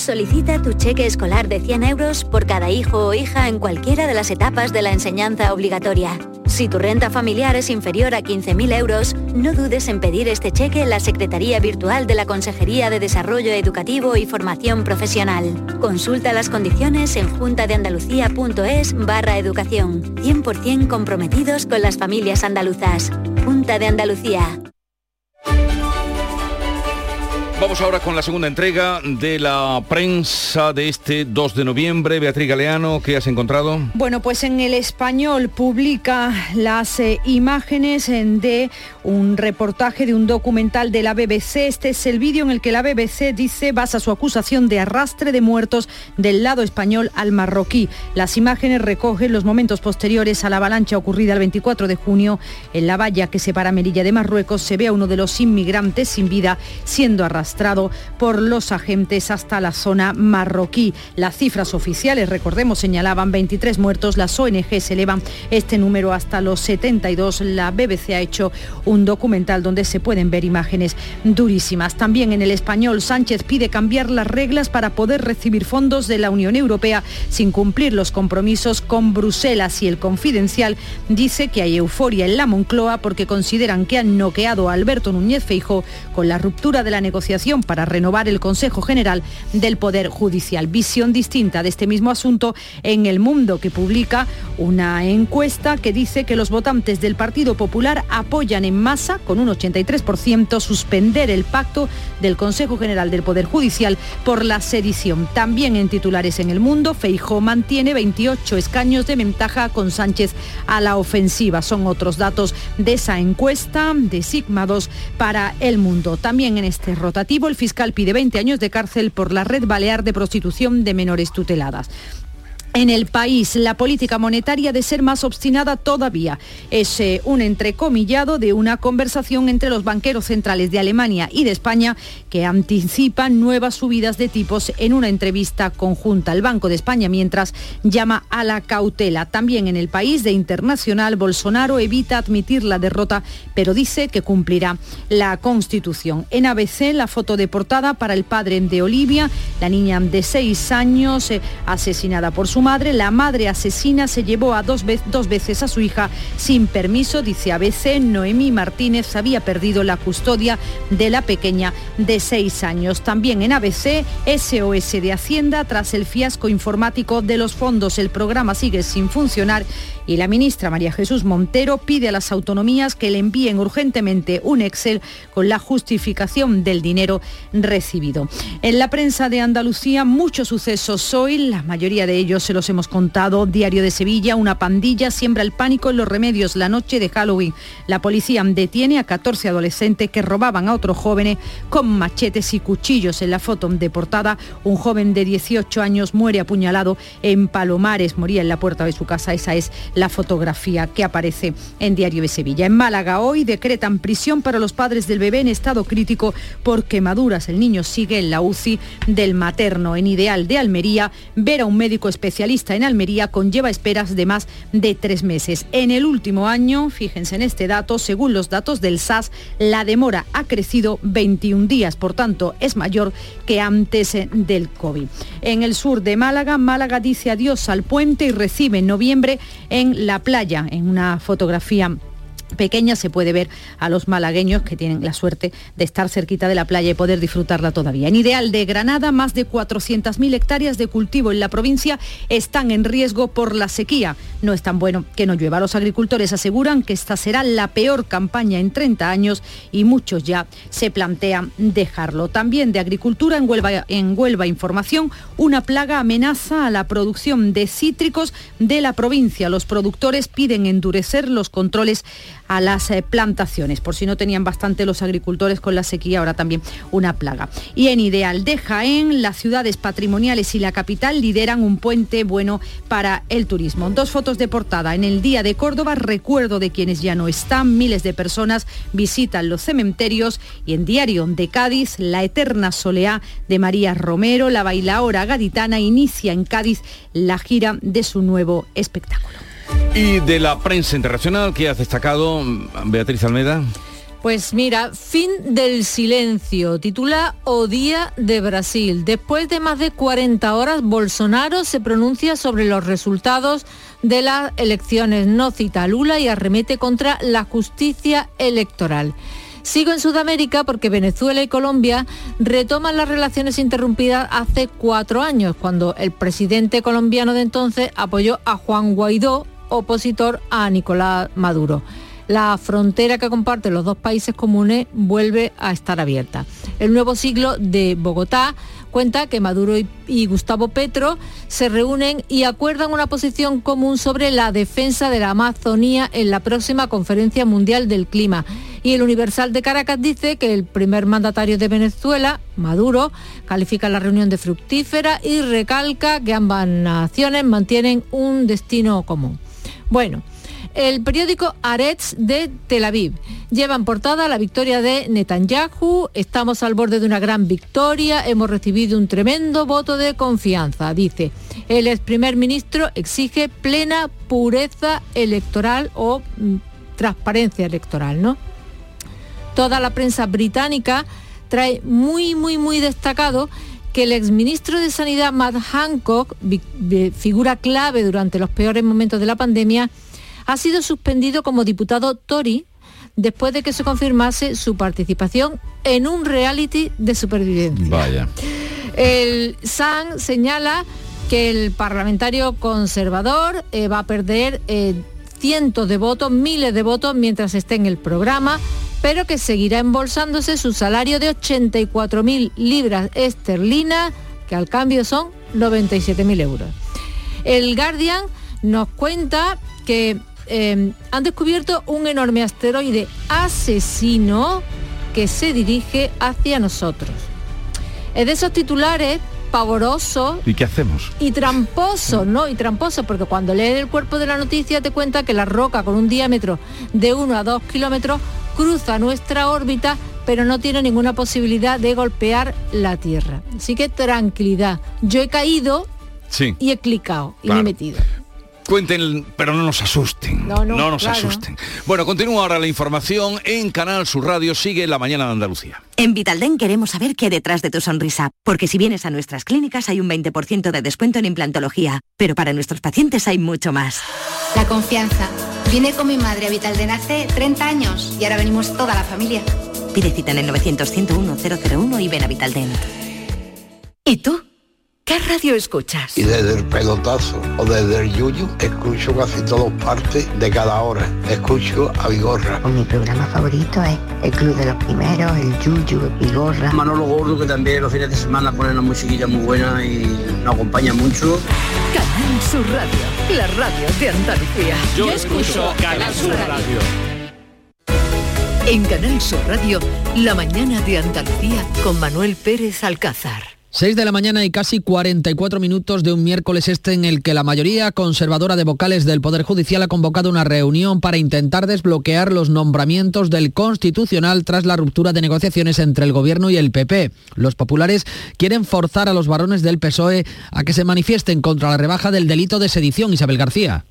Solicita tu cheque escolar de 100 euros por cada hijo o hija en cualquiera de las etapas de la enseñanza obligatoria. Si tu renta familiar es inferior a 15.000 euros, no dudes en pedir este cheque en la Secretaría Virtual de la Consejería de Desarrollo Educativo y Formación Profesional. Consulta las condiciones en juntadeandalucía.es barra educación. 100% comprometidos con las familias andaluzas. Junta de Andalucía. Vamos ahora con la segunda entrega de la prensa de este 2 de noviembre. Beatriz Galeano, ¿qué has encontrado? Bueno, pues en el español publica las eh, imágenes de un reportaje de un documental de la BBC. Este es el vídeo en el que la BBC dice basa su acusación de arrastre de muertos del lado español al marroquí. Las imágenes recogen los momentos posteriores a la avalancha ocurrida el 24 de junio en la valla que separa Melilla de Marruecos. Se ve a uno de los inmigrantes sin vida siendo arrastrado por los agentes hasta la zona marroquí. Las cifras oficiales, recordemos, señalaban 23 muertos. Las ONG se elevan este número hasta los 72. La BBC ha hecho un documental donde se pueden ver imágenes durísimas. También en el español, Sánchez pide cambiar las reglas para poder recibir fondos de la Unión Europea sin cumplir los compromisos con Bruselas y el confidencial dice que hay euforia en la Moncloa porque consideran que han noqueado a Alberto Núñez Feijóo con la ruptura de la negociación para renovar el Consejo General del Poder Judicial. Visión distinta de este mismo asunto en El Mundo, que publica una encuesta que dice que los votantes del Partido Popular apoyan en masa, con un 83%, suspender el pacto del Consejo General del Poder Judicial por la sedición. También en titulares en El Mundo, Feijó mantiene 28 escaños de ventaja con Sánchez a la ofensiva. Son otros datos de esa encuesta de Sigma 2 para El Mundo. También en este rotativo el fiscal pide 20 años de cárcel por la red balear de prostitución de menores tuteladas. En el país, la política monetaria de ser más obstinada todavía. Es eh, un entrecomillado de una conversación entre los banqueros centrales de Alemania y de España que anticipan nuevas subidas de tipos en una entrevista conjunta. El Banco de España, mientras, llama a la cautela. También en el país de internacional, Bolsonaro evita admitir la derrota, pero dice que cumplirá la Constitución. En ABC, la foto de portada para el padre de Olivia, la niña de seis años, eh, asesinada por su madre, la madre asesina se llevó a dos, dos veces a su hija sin permiso, dice ABC. Noemí Martínez había perdido la custodia de la pequeña de seis años. También en ABC, SOS de Hacienda, tras el fiasco informático de los fondos, el programa sigue sin funcionar y la ministra María Jesús Montero pide a las autonomías que le envíen urgentemente un Excel con la justificación del dinero recibido. En la prensa de Andalucía, muchos sucesos hoy, la mayoría de ellos se los hemos contado. Diario de Sevilla, una pandilla siembra el pánico en los remedios la noche de Halloween. La policía detiene a 14 adolescentes que robaban a otros jóvenes con machetes y cuchillos. En la foto de portada, un joven de 18 años muere apuñalado en Palomares, moría en la puerta de su casa. Esa es la fotografía que aparece en Diario de Sevilla. En Málaga hoy decretan prisión para los padres del bebé en estado crítico por quemaduras. El niño sigue en la UCI del materno. En Ideal de Almería, ver a un médico especialista en Almería conlleva esperas de más de tres meses. En el último año, fíjense en este dato, según los datos del SAS, la demora ha crecido 21 días, por tanto es mayor que antes eh, del COVID. En el sur de Málaga, Málaga dice adiós al puente y recibe en noviembre en la playa, en una fotografía pequeña se puede ver a los malagueños que tienen la suerte de estar cerquita de la playa y poder disfrutarla todavía. En Ideal de Granada, más de 400.000 hectáreas de cultivo en la provincia están en riesgo por la sequía. No es tan bueno que no llueva. Los agricultores aseguran que esta será la peor campaña en 30 años y muchos ya se plantean dejarlo. También de agricultura en Huelva, en Huelva Información, una plaga amenaza a la producción de cítricos de la provincia. Los productores piden endurecer los controles a las eh, plantaciones, por si no tenían bastante los agricultores con la sequía, ahora también una plaga. Y en Ideal de Jaén, las ciudades patrimoniales y la capital lideran un puente bueno para el turismo. Dos fotos de portada. En el Día de Córdoba, recuerdo de quienes ya no están, miles de personas visitan los cementerios y en Diario de Cádiz, la eterna soleá de María Romero, la bailaora gaditana, inicia en Cádiz la gira de su nuevo espectáculo. Y de la prensa internacional, que has destacado, Beatriz Almeda? Pues mira, fin del silencio, titula O de Brasil. Después de más de 40 horas, Bolsonaro se pronuncia sobre los resultados de las elecciones, no cita a Lula y arremete contra la justicia electoral. Sigo en Sudamérica porque Venezuela y Colombia retoman las relaciones interrumpidas hace cuatro años, cuando el presidente colombiano de entonces apoyó a Juan Guaidó opositor a Nicolás Maduro. La frontera que comparten los dos países comunes vuelve a estar abierta. El nuevo siglo de Bogotá cuenta que Maduro y, Gustavo Petro se reúnen y acuerdan una posición común sobre la defensa de la Amazonía en la próxima Conferencia Mundial del Clima. Y el Universal de Caracas dice que el primer mandatario de Venezuela, Maduro, califica la reunión de fructífera y recalca que ambas naciones mantienen un destino común. Bueno, el periódico Aretz de Tel Aviv. Lleva en portada la victoria de Netanyahu. Estamos al borde de una gran victoria. Hemos recibido un tremendo voto de confianza. Dice, el ex primer ministro exige plena pureza electoral o mm, transparencia electoral, ¿no? Toda la prensa británica trae muy, muy, muy destacado que el exministro de Sanidad Matt Hancock, figura clave durante los peores momentos de la pandemia, ha sido suspendido como diputado Tory después de que se confirmase su participación en un reality de supervivencia. Vaya. El SAN señala que el parlamentario conservador eh, va a perder eh, cientos de votos, miles de votos mientras esté en el programa pero que seguirá embolsándose su salario de 84.000 libras esterlinas, que al cambio son 97.000 euros. El Guardian nos cuenta que eh, han descubierto un enorme asteroide asesino que se dirige hacia nosotros. Es de esos titulares pavorosos. ¿Y qué hacemos? Y tramposos, ¿no? Y tramposos, porque cuando lees el cuerpo de la noticia te cuenta que la roca con un diámetro de 1 a 2 kilómetros cruza nuestra órbita, pero no tiene ninguna posibilidad de golpear la Tierra. Así que tranquilidad. Yo he caído y he clicado y me he metido. Cuenten, pero no nos asusten. No, nos asusten. Bueno, continúa ahora la información en Canal Sur Radio. Sigue la mañana de Andalucía. En Vitalden queremos saber qué hay detrás de tu sonrisa, porque si vienes a nuestras clínicas hay un 20% de descuento en implantología, pero para nuestros pacientes hay mucho más. La confianza. Vine con mi madre a Vitalden hace 30 años y ahora venimos toda la familia. Pide cita en el 900 101 001 y ven a Vitalden. ¿Y tú? ¿Qué radio escuchas? Y desde el pelotazo o desde el yuyu, escucho casi todas partes de cada hora. Escucho a Vigorra. mi programa favorito es El Club de los Primeros, el yuyu, Vigorra. Manolo Gordo, que también los fines de semana pone una musiquilla muy buena y nos acompaña mucho. Canal Canal Sur Radio, la radio de Andalucía. Yo escucho Canal Sur Radio. En Canal Sur Radio, la mañana de Andalucía con Manuel Pérez Alcázar. 6 de la mañana y casi 44 minutos de un miércoles este en el que la mayoría conservadora de vocales del Poder Judicial ha convocado una reunión para intentar desbloquear los nombramientos del Constitucional tras la ruptura de negociaciones entre el Gobierno y el PP. Los populares quieren forzar a los varones del PSOE a que se manifiesten contra la rebaja del delito de sedición. Isabel García.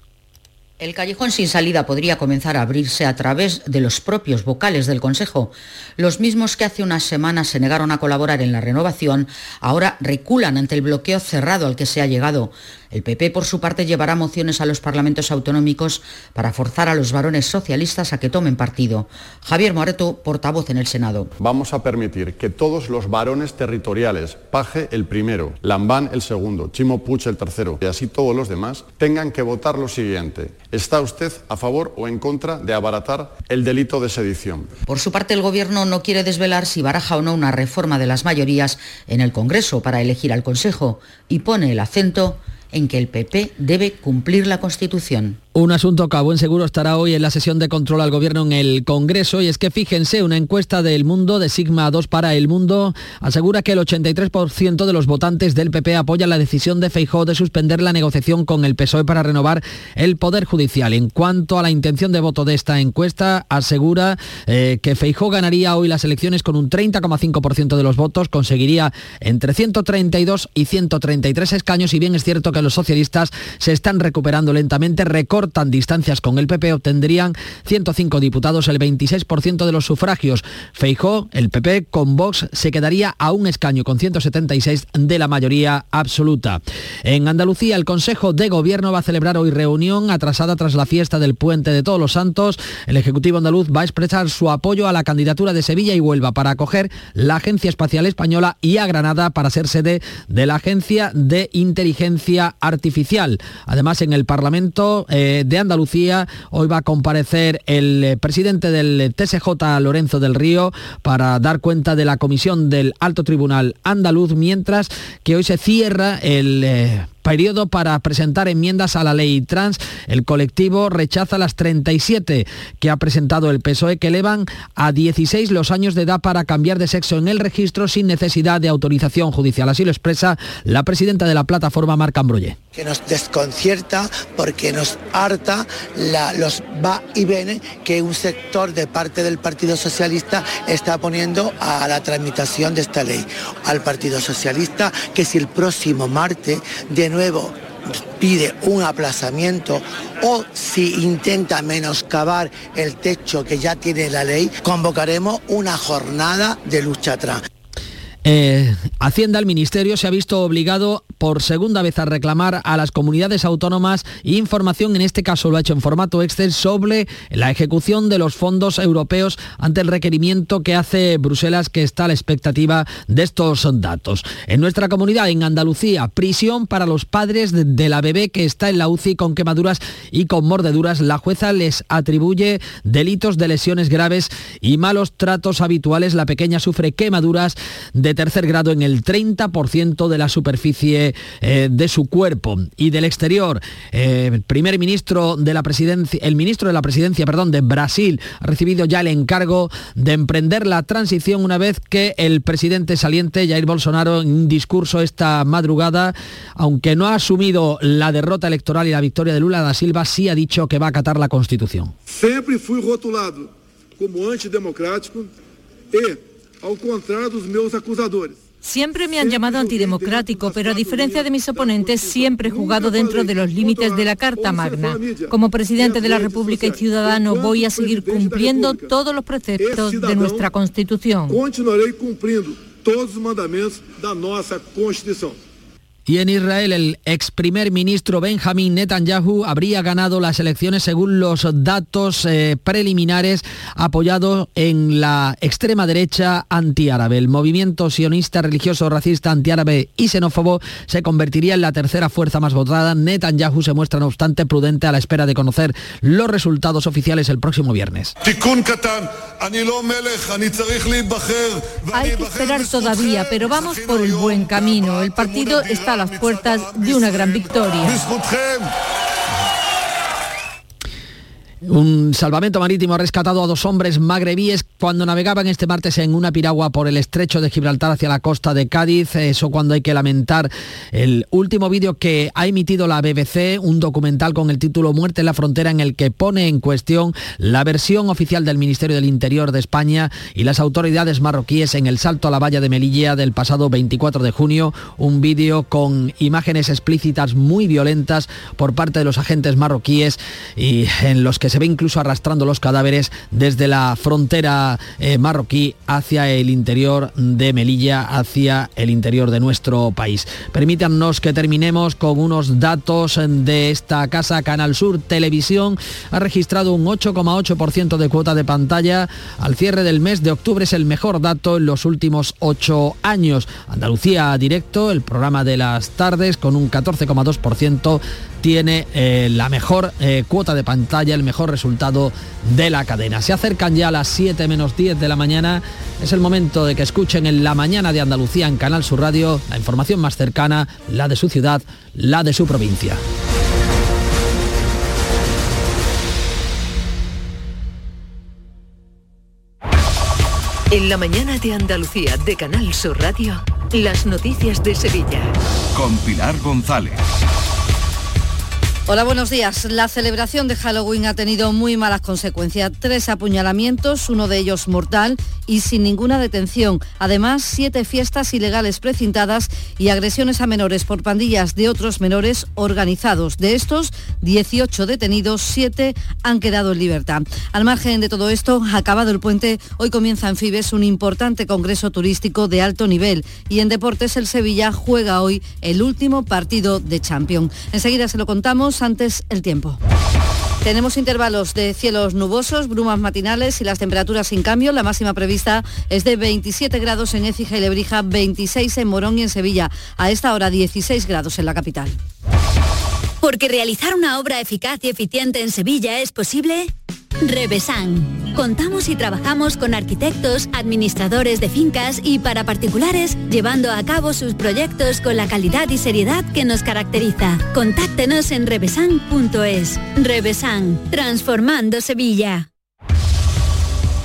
El callejón sin salida podría comenzar a abrirse a través de los propios vocales del Consejo. Los mismos que hace unas semanas se negaron a colaborar en la renovación, ahora reculan ante el bloqueo cerrado al que se ha llegado. El PP, por su parte, llevará mociones a los parlamentos autonómicos para forzar a los varones socialistas a que tomen partido. Javier Moreto, portavoz en el Senado. Vamos a permitir que todos los varones territoriales, Paje el primero, Lambán el segundo, Chimo Puig el tercero y así todos los demás, tengan que votar lo siguiente. ¿Está usted a favor o en contra de abaratar el delito de sedición? Por su parte, el Gobierno no quiere desvelar si baraja o no una reforma de las mayorías en el Congreso para elegir al Consejo y pone el acento en que el PP debe cumplir la Constitución. Un asunto que a buen seguro estará hoy en la sesión de control al gobierno en el Congreso y es que fíjense, una encuesta del Mundo de Sigma 2 para el Mundo asegura que el 83% de los votantes del PP apoya la decisión de Feijóo de suspender la negociación con el PSOE para renovar el Poder Judicial. En cuanto a la intención de voto de esta encuesta, asegura eh, que Feijóo ganaría hoy las elecciones con un 30,5% de los votos, conseguiría entre 132 y 133 escaños y bien es cierto que los socialistas se están recuperando lentamente, cortan distancias con el PP obtendrían 105 diputados, el 26% de los sufragios. Feijó, el PP con Vox se quedaría a un escaño con 176 de la mayoría absoluta. En Andalucía, el Consejo de Gobierno va a celebrar hoy reunión atrasada tras la fiesta del Puente de Todos los Santos. El Ejecutivo andaluz va a expresar su apoyo a la candidatura de Sevilla y Huelva para acoger la Agencia Espacial Española y a Granada para ser sede de la Agencia de Inteligencia Artificial. Además, en el Parlamento... Eh, de Andalucía. Hoy va a comparecer el eh, presidente del TSJ, Lorenzo del Río, para dar cuenta de la comisión del Alto Tribunal Andaluz, mientras que hoy se cierra el... Eh, periodo para presentar enmiendas a la ley trans. El colectivo rechaza las 37 que ha presentado el PSOE que elevan a 16 los años de edad para cambiar de sexo en el registro sin necesidad de autorización judicial. Así lo expresa la presidenta de la plataforma, Marc Ambroye. Que nos desconcierta porque nos harta los va y viene que un sector de parte del Partido Socialista está poniendo a la tramitación de esta ley. Al Partido Socialista que si el próximo martes de nuevo pide un aplazamiento o si intenta menoscabar el techo que ya tiene la ley, convocaremos una jornada de lucha atrás. Eh, Hacienda, el Ministerio, se ha visto obligado por segunda vez a reclamar a las comunidades autónomas información, en este caso lo ha hecho en formato Excel, sobre la ejecución de los fondos europeos ante el requerimiento que hace Bruselas, que está a la expectativa de estos datos. En nuestra comunidad, en Andalucía, prisión para los padres de la bebé que está en la UCI con quemaduras y con mordeduras. La jueza les atribuye delitos de lesiones graves y malos tratos habituales. La pequeña sufre quemaduras de de tercer grado en el 30% de la superficie eh, de su cuerpo y del exterior. Eh, el primer ministro de la presidencia, el ministro de la presidencia, perdón, de Brasil ha recibido ya el encargo de emprender la transición una vez que el presidente saliente Jair Bolsonaro en un discurso esta madrugada, aunque no ha asumido la derrota electoral y la victoria de Lula da Silva, sí ha dicho que va a acatar la Constitución. Siempre fui rotulado como antidemocrático y al contrario de meus acusadores. Siempre me han llamado antidemocrático, pero a diferencia de mis oponentes, siempre he jugado dentro de los límites de la Carta Magna. Como presidente de la República y ciudadano, voy a seguir cumpliendo todos los preceptos de nuestra Constitución. Continuaré cumpliendo todos los mandamientos de nuestra Constitución. Y en Israel, el ex primer ministro Benjamín Netanyahu habría ganado las elecciones según los datos eh, preliminares apoyado en la extrema derecha antiárabe. El movimiento sionista religioso racista antiárabe y xenófobo se convertiría en la tercera fuerza más votada. Netanyahu se muestra no obstante prudente a la espera de conocer los resultados oficiales el próximo viernes. Hay que esperar todavía, pero vamos por el buen camino. El partido está las puertas de una gran victoria. Un salvamento marítimo ha rescatado a dos hombres magrebíes cuando navegaban este martes en una piragua por el estrecho de Gibraltar hacia la costa de Cádiz. Eso cuando hay que lamentar el último vídeo que ha emitido la BBC, un documental con el título Muerte en la frontera en el que pone en cuestión la versión oficial del Ministerio del Interior de España y las autoridades marroquíes en el salto a la valla de Melilla del pasado 24 de junio. Un vídeo con imágenes explícitas muy violentas por parte de los agentes marroquíes y en los que se ve incluso arrastrando los cadáveres desde la frontera eh, marroquí hacia el interior de Melilla, hacia el interior de nuestro país. Permítanos que terminemos con unos datos de esta casa Canal Sur Televisión. Ha registrado un 8,8% de cuota de pantalla. Al cierre del mes de octubre es el mejor dato en los últimos ocho años. Andalucía Directo, el programa de las tardes, con un 14,2% tiene eh, la mejor eh, cuota de pantalla, el mejor resultado de la cadena. Se acercan ya las 7 menos 10 de la mañana. Es el momento de que escuchen en la mañana de Andalucía en Canal Sur Radio la información más cercana, la de su ciudad, la de su provincia. En la mañana de Andalucía de Canal Sur Radio, las noticias de Sevilla. Con Pilar González. Hola, buenos días. La celebración de Halloween ha tenido muy malas consecuencias. Tres apuñalamientos, uno de ellos mortal y sin ninguna detención. Además, siete fiestas ilegales precintadas y agresiones a menores por pandillas de otros menores organizados. De estos, 18 detenidos, siete han quedado en libertad. Al margen de todo esto, acabado el puente, hoy comienza en Fibes un importante congreso turístico de alto nivel y en deportes el Sevilla juega hoy el último partido de Champions. Enseguida se lo contamos antes el tiempo. Tenemos intervalos de cielos nubosos, brumas matinales y las temperaturas sin cambio. La máxima prevista es de 27 grados en Écija y Lebrija, 26 en Morón y en Sevilla. A esta hora 16 grados en la capital. Porque realizar una obra eficaz y eficiente en Sevilla es posible. Revesan. Contamos y trabajamos con arquitectos, administradores de fincas y para particulares, llevando a cabo sus proyectos con la calidad y seriedad que nos caracteriza. Contáctenos en revesan.es. Revesan, transformando Sevilla.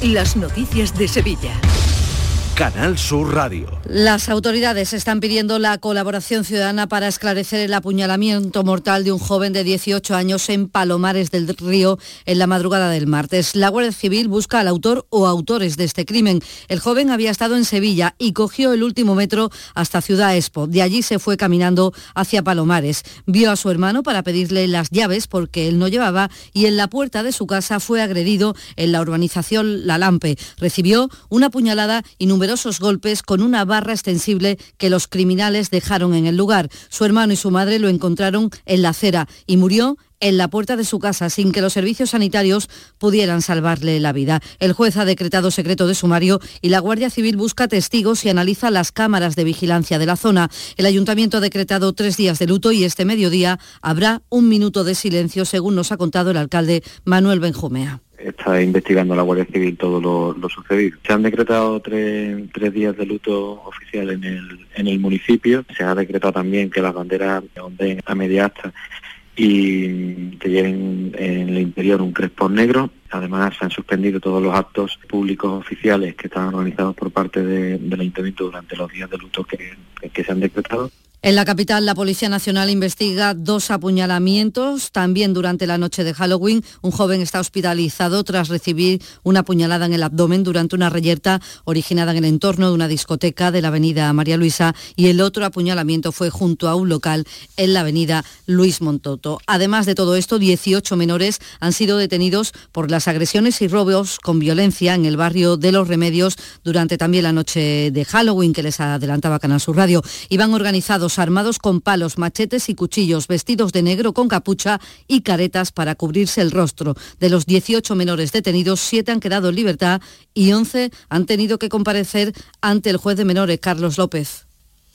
Las noticias de Sevilla. Canal Sur Radio. Las autoridades están pidiendo la colaboración ciudadana para esclarecer el apuñalamiento mortal de un joven de 18 años en Palomares del Río en la madrugada del martes. La Guardia Civil busca al autor o autores de este crimen. El joven había estado en Sevilla y cogió el último metro hasta Ciudad Expo. De allí se fue caminando hacia Palomares. Vio a su hermano para pedirle las llaves porque él no llevaba y en la puerta de su casa fue agredido en la urbanización La Lampe. Recibió una puñalada y numerosos golpes con una barra extensible que los criminales dejaron en el lugar. Su hermano y su madre lo encontraron en la acera y murió en la puerta de su casa sin que los servicios sanitarios pudieran salvarle la vida. El juez ha decretado secreto de sumario y la Guardia Civil busca testigos y analiza las cámaras de vigilancia de la zona. El ayuntamiento ha decretado tres días de luto y este mediodía habrá un minuto de silencio, según nos ha contado el alcalde Manuel Benjumea está investigando la Guardia Civil todo lo, sucedido. Se han decretado tres, días de luto oficial en el, en el municipio. Se ha decretado también que las banderas onden a media asta y que lleven en el interior un crespón negro. Además, se han suspendido todos los actos públicos oficiales que estaban organizados por parte del Ayuntamiento durante los días de luto que se han decretado. En la capital, la Policía Nacional investiga dos apuñalamientos. También durante la noche de Halloween, un joven está hospitalizado tras recibir una puñalada en el abdomen durante una reyerta originada en el entorno de una discoteca de la avenida María Luisa y el otro apuñalamiento fue junto a un local en la avenida Luis Montoto. Además de todo esto, 18 menores han sido detenidos por las agresiones y robos con violencia en el barrio de Los Remedios durante también la noche de Halloween que les adelantaba Canal Sur Radio. Iban organizados armados con palos, machetes y cuchillos, vestidos de negro con capucha y caretas para cubrirse el rostro. De los 18 menores detenidos, 7 han quedado en libertad y 11 han tenido que comparecer ante el juez de menores, Carlos López.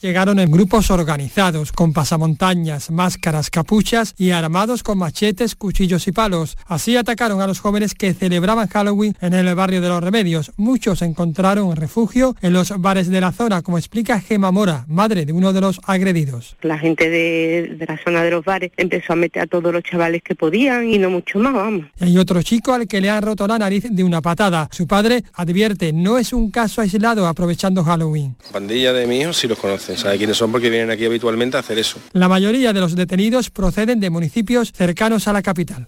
Llegaron en grupos organizados, con pasamontañas, máscaras, capuchas y armados con machetes, cuchillos y palos. Así atacaron a los jóvenes que celebraban Halloween en el barrio de los Remedios. Muchos encontraron refugio en los bares de la zona, como explica Gema Mora, madre de uno de los agredidos. La gente de, de la zona de los bares empezó a meter a todos los chavales que podían y no mucho más, vamos. Hay otro chico al que le han roto la nariz de una patada. Su padre advierte, no es un caso aislado aprovechando Halloween. Pandilla de hijo sí los conocen, sabe quiénes son porque vienen aquí habitualmente a hacer eso. La mayoría de los detenidos proceden de municipios cercanos a la capital.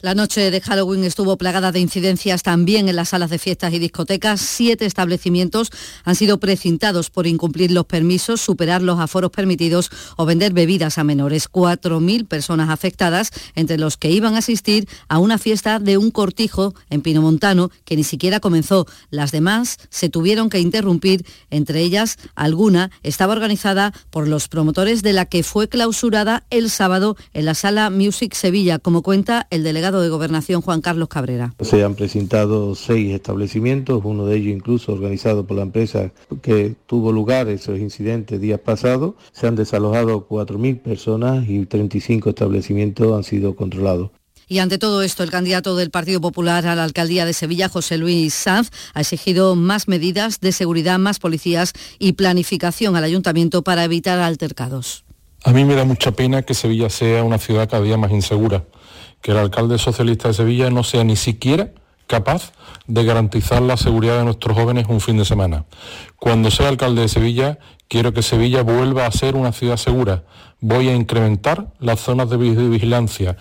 La noche de Halloween estuvo plagada de incidencias también en las salas de fiestas y discotecas. Siete establecimientos han sido precintados por incumplir los permisos, superar los aforos permitidos o vender bebidas a menores. Cuatro mil personas afectadas, entre los que iban a asistir a una fiesta de un cortijo en Pinomontano que ni siquiera comenzó. Las demás se tuvieron que interrumpir, entre ellas alguna estaba organizada por los promotores de la que fue clausurada el sábado en la sala Music Sevilla, como cuenta el delegado de Gobernación Juan Carlos Cabrera. Se han presentado seis establecimientos, uno de ellos incluso organizado por la empresa que tuvo lugar esos incidentes días pasados. Se han desalojado 4.000 personas y 35 establecimientos han sido controlados. Y ante todo esto, el candidato del Partido Popular a la alcaldía de Sevilla, José Luis Sanz, ha exigido más medidas de seguridad, más policías y planificación al ayuntamiento para evitar altercados. A mí me da mucha pena que Sevilla sea una ciudad cada día más insegura que el alcalde socialista de Sevilla no sea ni siquiera capaz de garantizar la seguridad de nuestros jóvenes un fin de semana. Cuando sea alcalde de Sevilla, quiero que Sevilla vuelva a ser una ciudad segura. Voy a incrementar las zonas de vigilancia,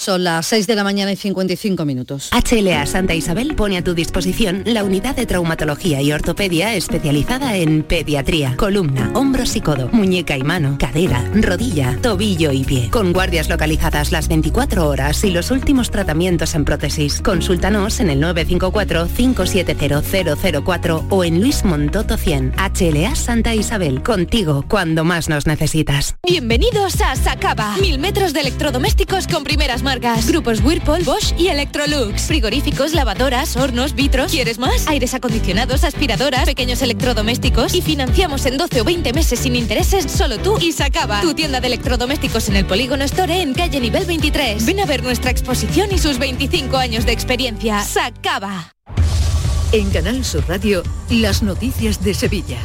son las 6 de la mañana y 55 minutos. HLA Santa Isabel pone a tu disposición la unidad de traumatología y ortopedia especializada en pediatría, columna, hombros y codo, muñeca y mano, cadera, rodilla, tobillo y pie. Con guardias localizadas las 24 horas y los últimos tratamientos en prótesis. Consúltanos en el 954-570004 o en Luis Montoto 100. HLA Santa Isabel, contigo cuando más nos necesitas. Bienvenidos a Sacaba. Mil metros de electrodomésticos con primeras marcas. Grupos Whirlpool, Bosch y Electrolux. Frigoríficos, lavadoras, hornos, vitros. ¿Quieres más? Aires acondicionados, aspiradoras, pequeños electrodomésticos. Y financiamos en 12 o 20 meses sin intereses solo tú y Sacaba. Tu tienda de electrodomésticos en el Polígono Store en calle nivel 23. Ven a ver nuestra exposición y sus 25 años de experiencia. Sacaba. En Canal Sur Radio, las noticias de Sevilla.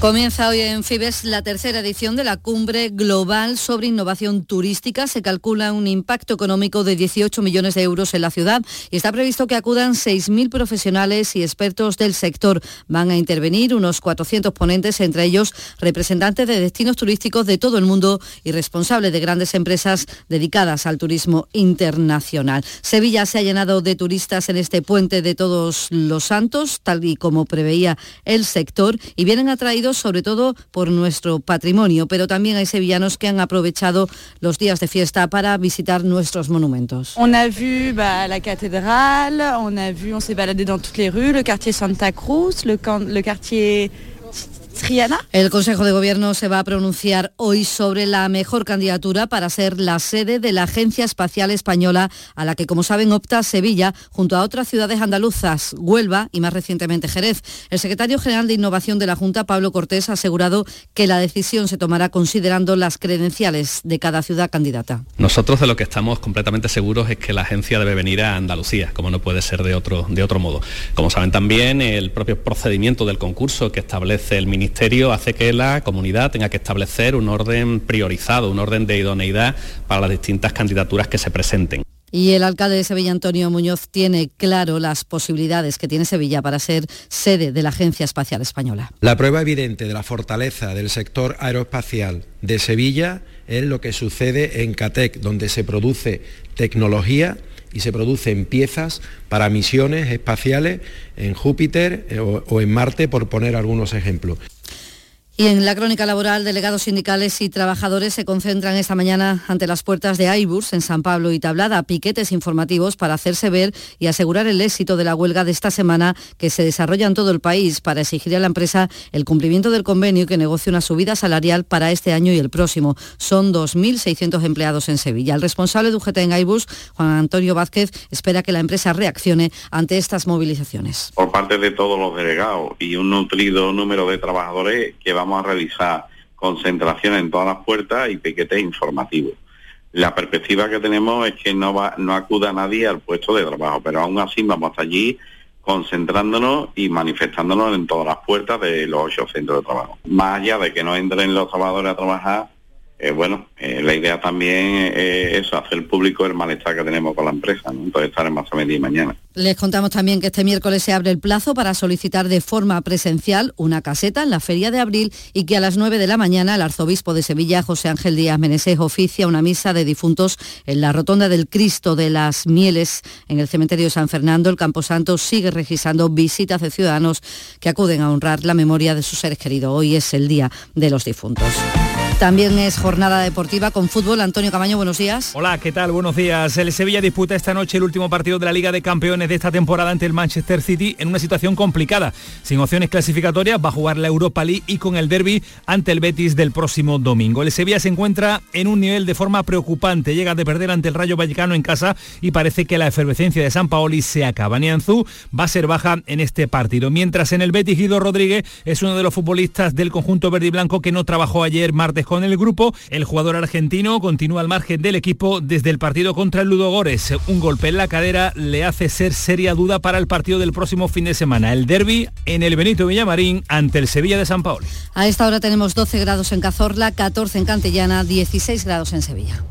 Comienza hoy en Fibes la tercera edición de la Cumbre Global sobre Innovación Turística. Se calcula un impacto económico de 18 millones de euros en la ciudad y está previsto que acudan 6.000 profesionales y expertos del sector. Van a intervenir unos 400 ponentes, entre ellos representantes de destinos turísticos de todo el mundo y responsables de grandes empresas dedicadas al turismo internacional. Sevilla se ha llenado de turistas en este puente de todos los santos, tal y como preveía el sector, y vienen atraídos sobre todo por nuestro patrimonio, pero también hay sevillanos que han aprovechado los días de fiesta para visitar nuestros monumentos. On a vu bah, la cathédrale, on a vu, on s'est baladé dans toutes les rues, le quartier Santa Cruz, le, le quartier Triana. El Consejo de Gobierno se va a pronunciar hoy sobre la mejor candidatura para ser la sede de la Agencia Espacial Española, a la que, como saben, opta Sevilla, junto a otras ciudades andaluzas, Huelva y más recientemente Jerez. El secretario general de Innovación de la Junta, Pablo Cortés, ha asegurado que la decisión se tomará considerando las credenciales de cada ciudad candidata. Nosotros de lo que estamos completamente seguros es que la agencia debe venir a Andalucía, como no puede ser de otro, de otro modo. Como saben también, el propio procedimiento del concurso que establece el Ministerio Ministerio hace que la comunidad tenga que establecer un orden priorizado, un orden de idoneidad para las distintas candidaturas que se presenten. Y el alcalde de Sevilla, Antonio Muñoz, tiene claro las posibilidades que tiene Sevilla para ser sede de la Agencia Espacial Española. La prueba evidente de la fortaleza del sector aeroespacial de Sevilla es lo que sucede en CATEC, donde se produce tecnología y se producen piezas para misiones espaciales en Júpiter eh, o, o en Marte, por poner algunos ejemplos. Y en la crónica laboral, delegados sindicales y trabajadores se concentran esta mañana ante las puertas de Aiburs en San Pablo y Tablada, piquetes informativos para hacerse ver y asegurar el éxito de la huelga de esta semana que se desarrolla en todo el país para exigir a la empresa el cumplimiento del convenio que negocie una subida salarial para este año y el próximo. Son 2.600 empleados en Sevilla. El responsable de UGT en Aiburs, Juan Antonio Vázquez, espera que la empresa reaccione ante estas movilizaciones. Por parte de todos los delegados y un nutrido número de trabajadores que van vamos a realizar concentración en todas las puertas y piquetes informativos. La perspectiva que tenemos es que no va, no acuda nadie al puesto de trabajo, pero aún así vamos allí concentrándonos y manifestándonos en todas las puertas de los ocho centros de trabajo. Más allá de que no entren los trabajadores a trabajar, eh, bueno, eh, la idea también es hacer público el malestar que tenemos con la empresa, ¿no? entonces estaremos a medir mañana. Les contamos también que este miércoles se abre el plazo para solicitar de forma presencial una caseta en la Feria de Abril y que a las 9 de la mañana el arzobispo de Sevilla, José Ángel Díaz Meneses, oficia una misa de difuntos en la rotonda del Cristo de las Mieles en el cementerio de San Fernando. El Camposanto sigue registrando visitas de ciudadanos que acuden a honrar la memoria de sus seres queridos. Hoy es el Día de los Difuntos. También es jornada deportiva con fútbol. Antonio Camaño, buenos días. Hola, ¿qué tal? Buenos días. El Sevilla disputa esta noche el último partido de la Liga de Campeones de esta temporada ante el Manchester City en una situación complicada. Sin opciones clasificatorias, va a jugar la Europa League y con el derby ante el Betis del próximo domingo. El Sevilla se encuentra en un nivel de forma preocupante. Llega de perder ante el Rayo Vallecano en casa y parece que la efervescencia de San Paoli se acaba. Nianzú va a ser baja en este partido. Mientras en el Betis Guido Rodríguez es uno de los futbolistas del conjunto verde y blanco que no trabajó ayer martes con el grupo. El jugador argentino continúa al margen del equipo desde el partido contra el Ludo Gores. Un golpe en la cadera le hace ser seria duda para el partido del próximo fin de semana. El derby en el Benito Villamarín ante el Sevilla de San Paolo. A esta hora tenemos 12 grados en Cazorla, 14 en Cantillana, 16 grados en Sevilla.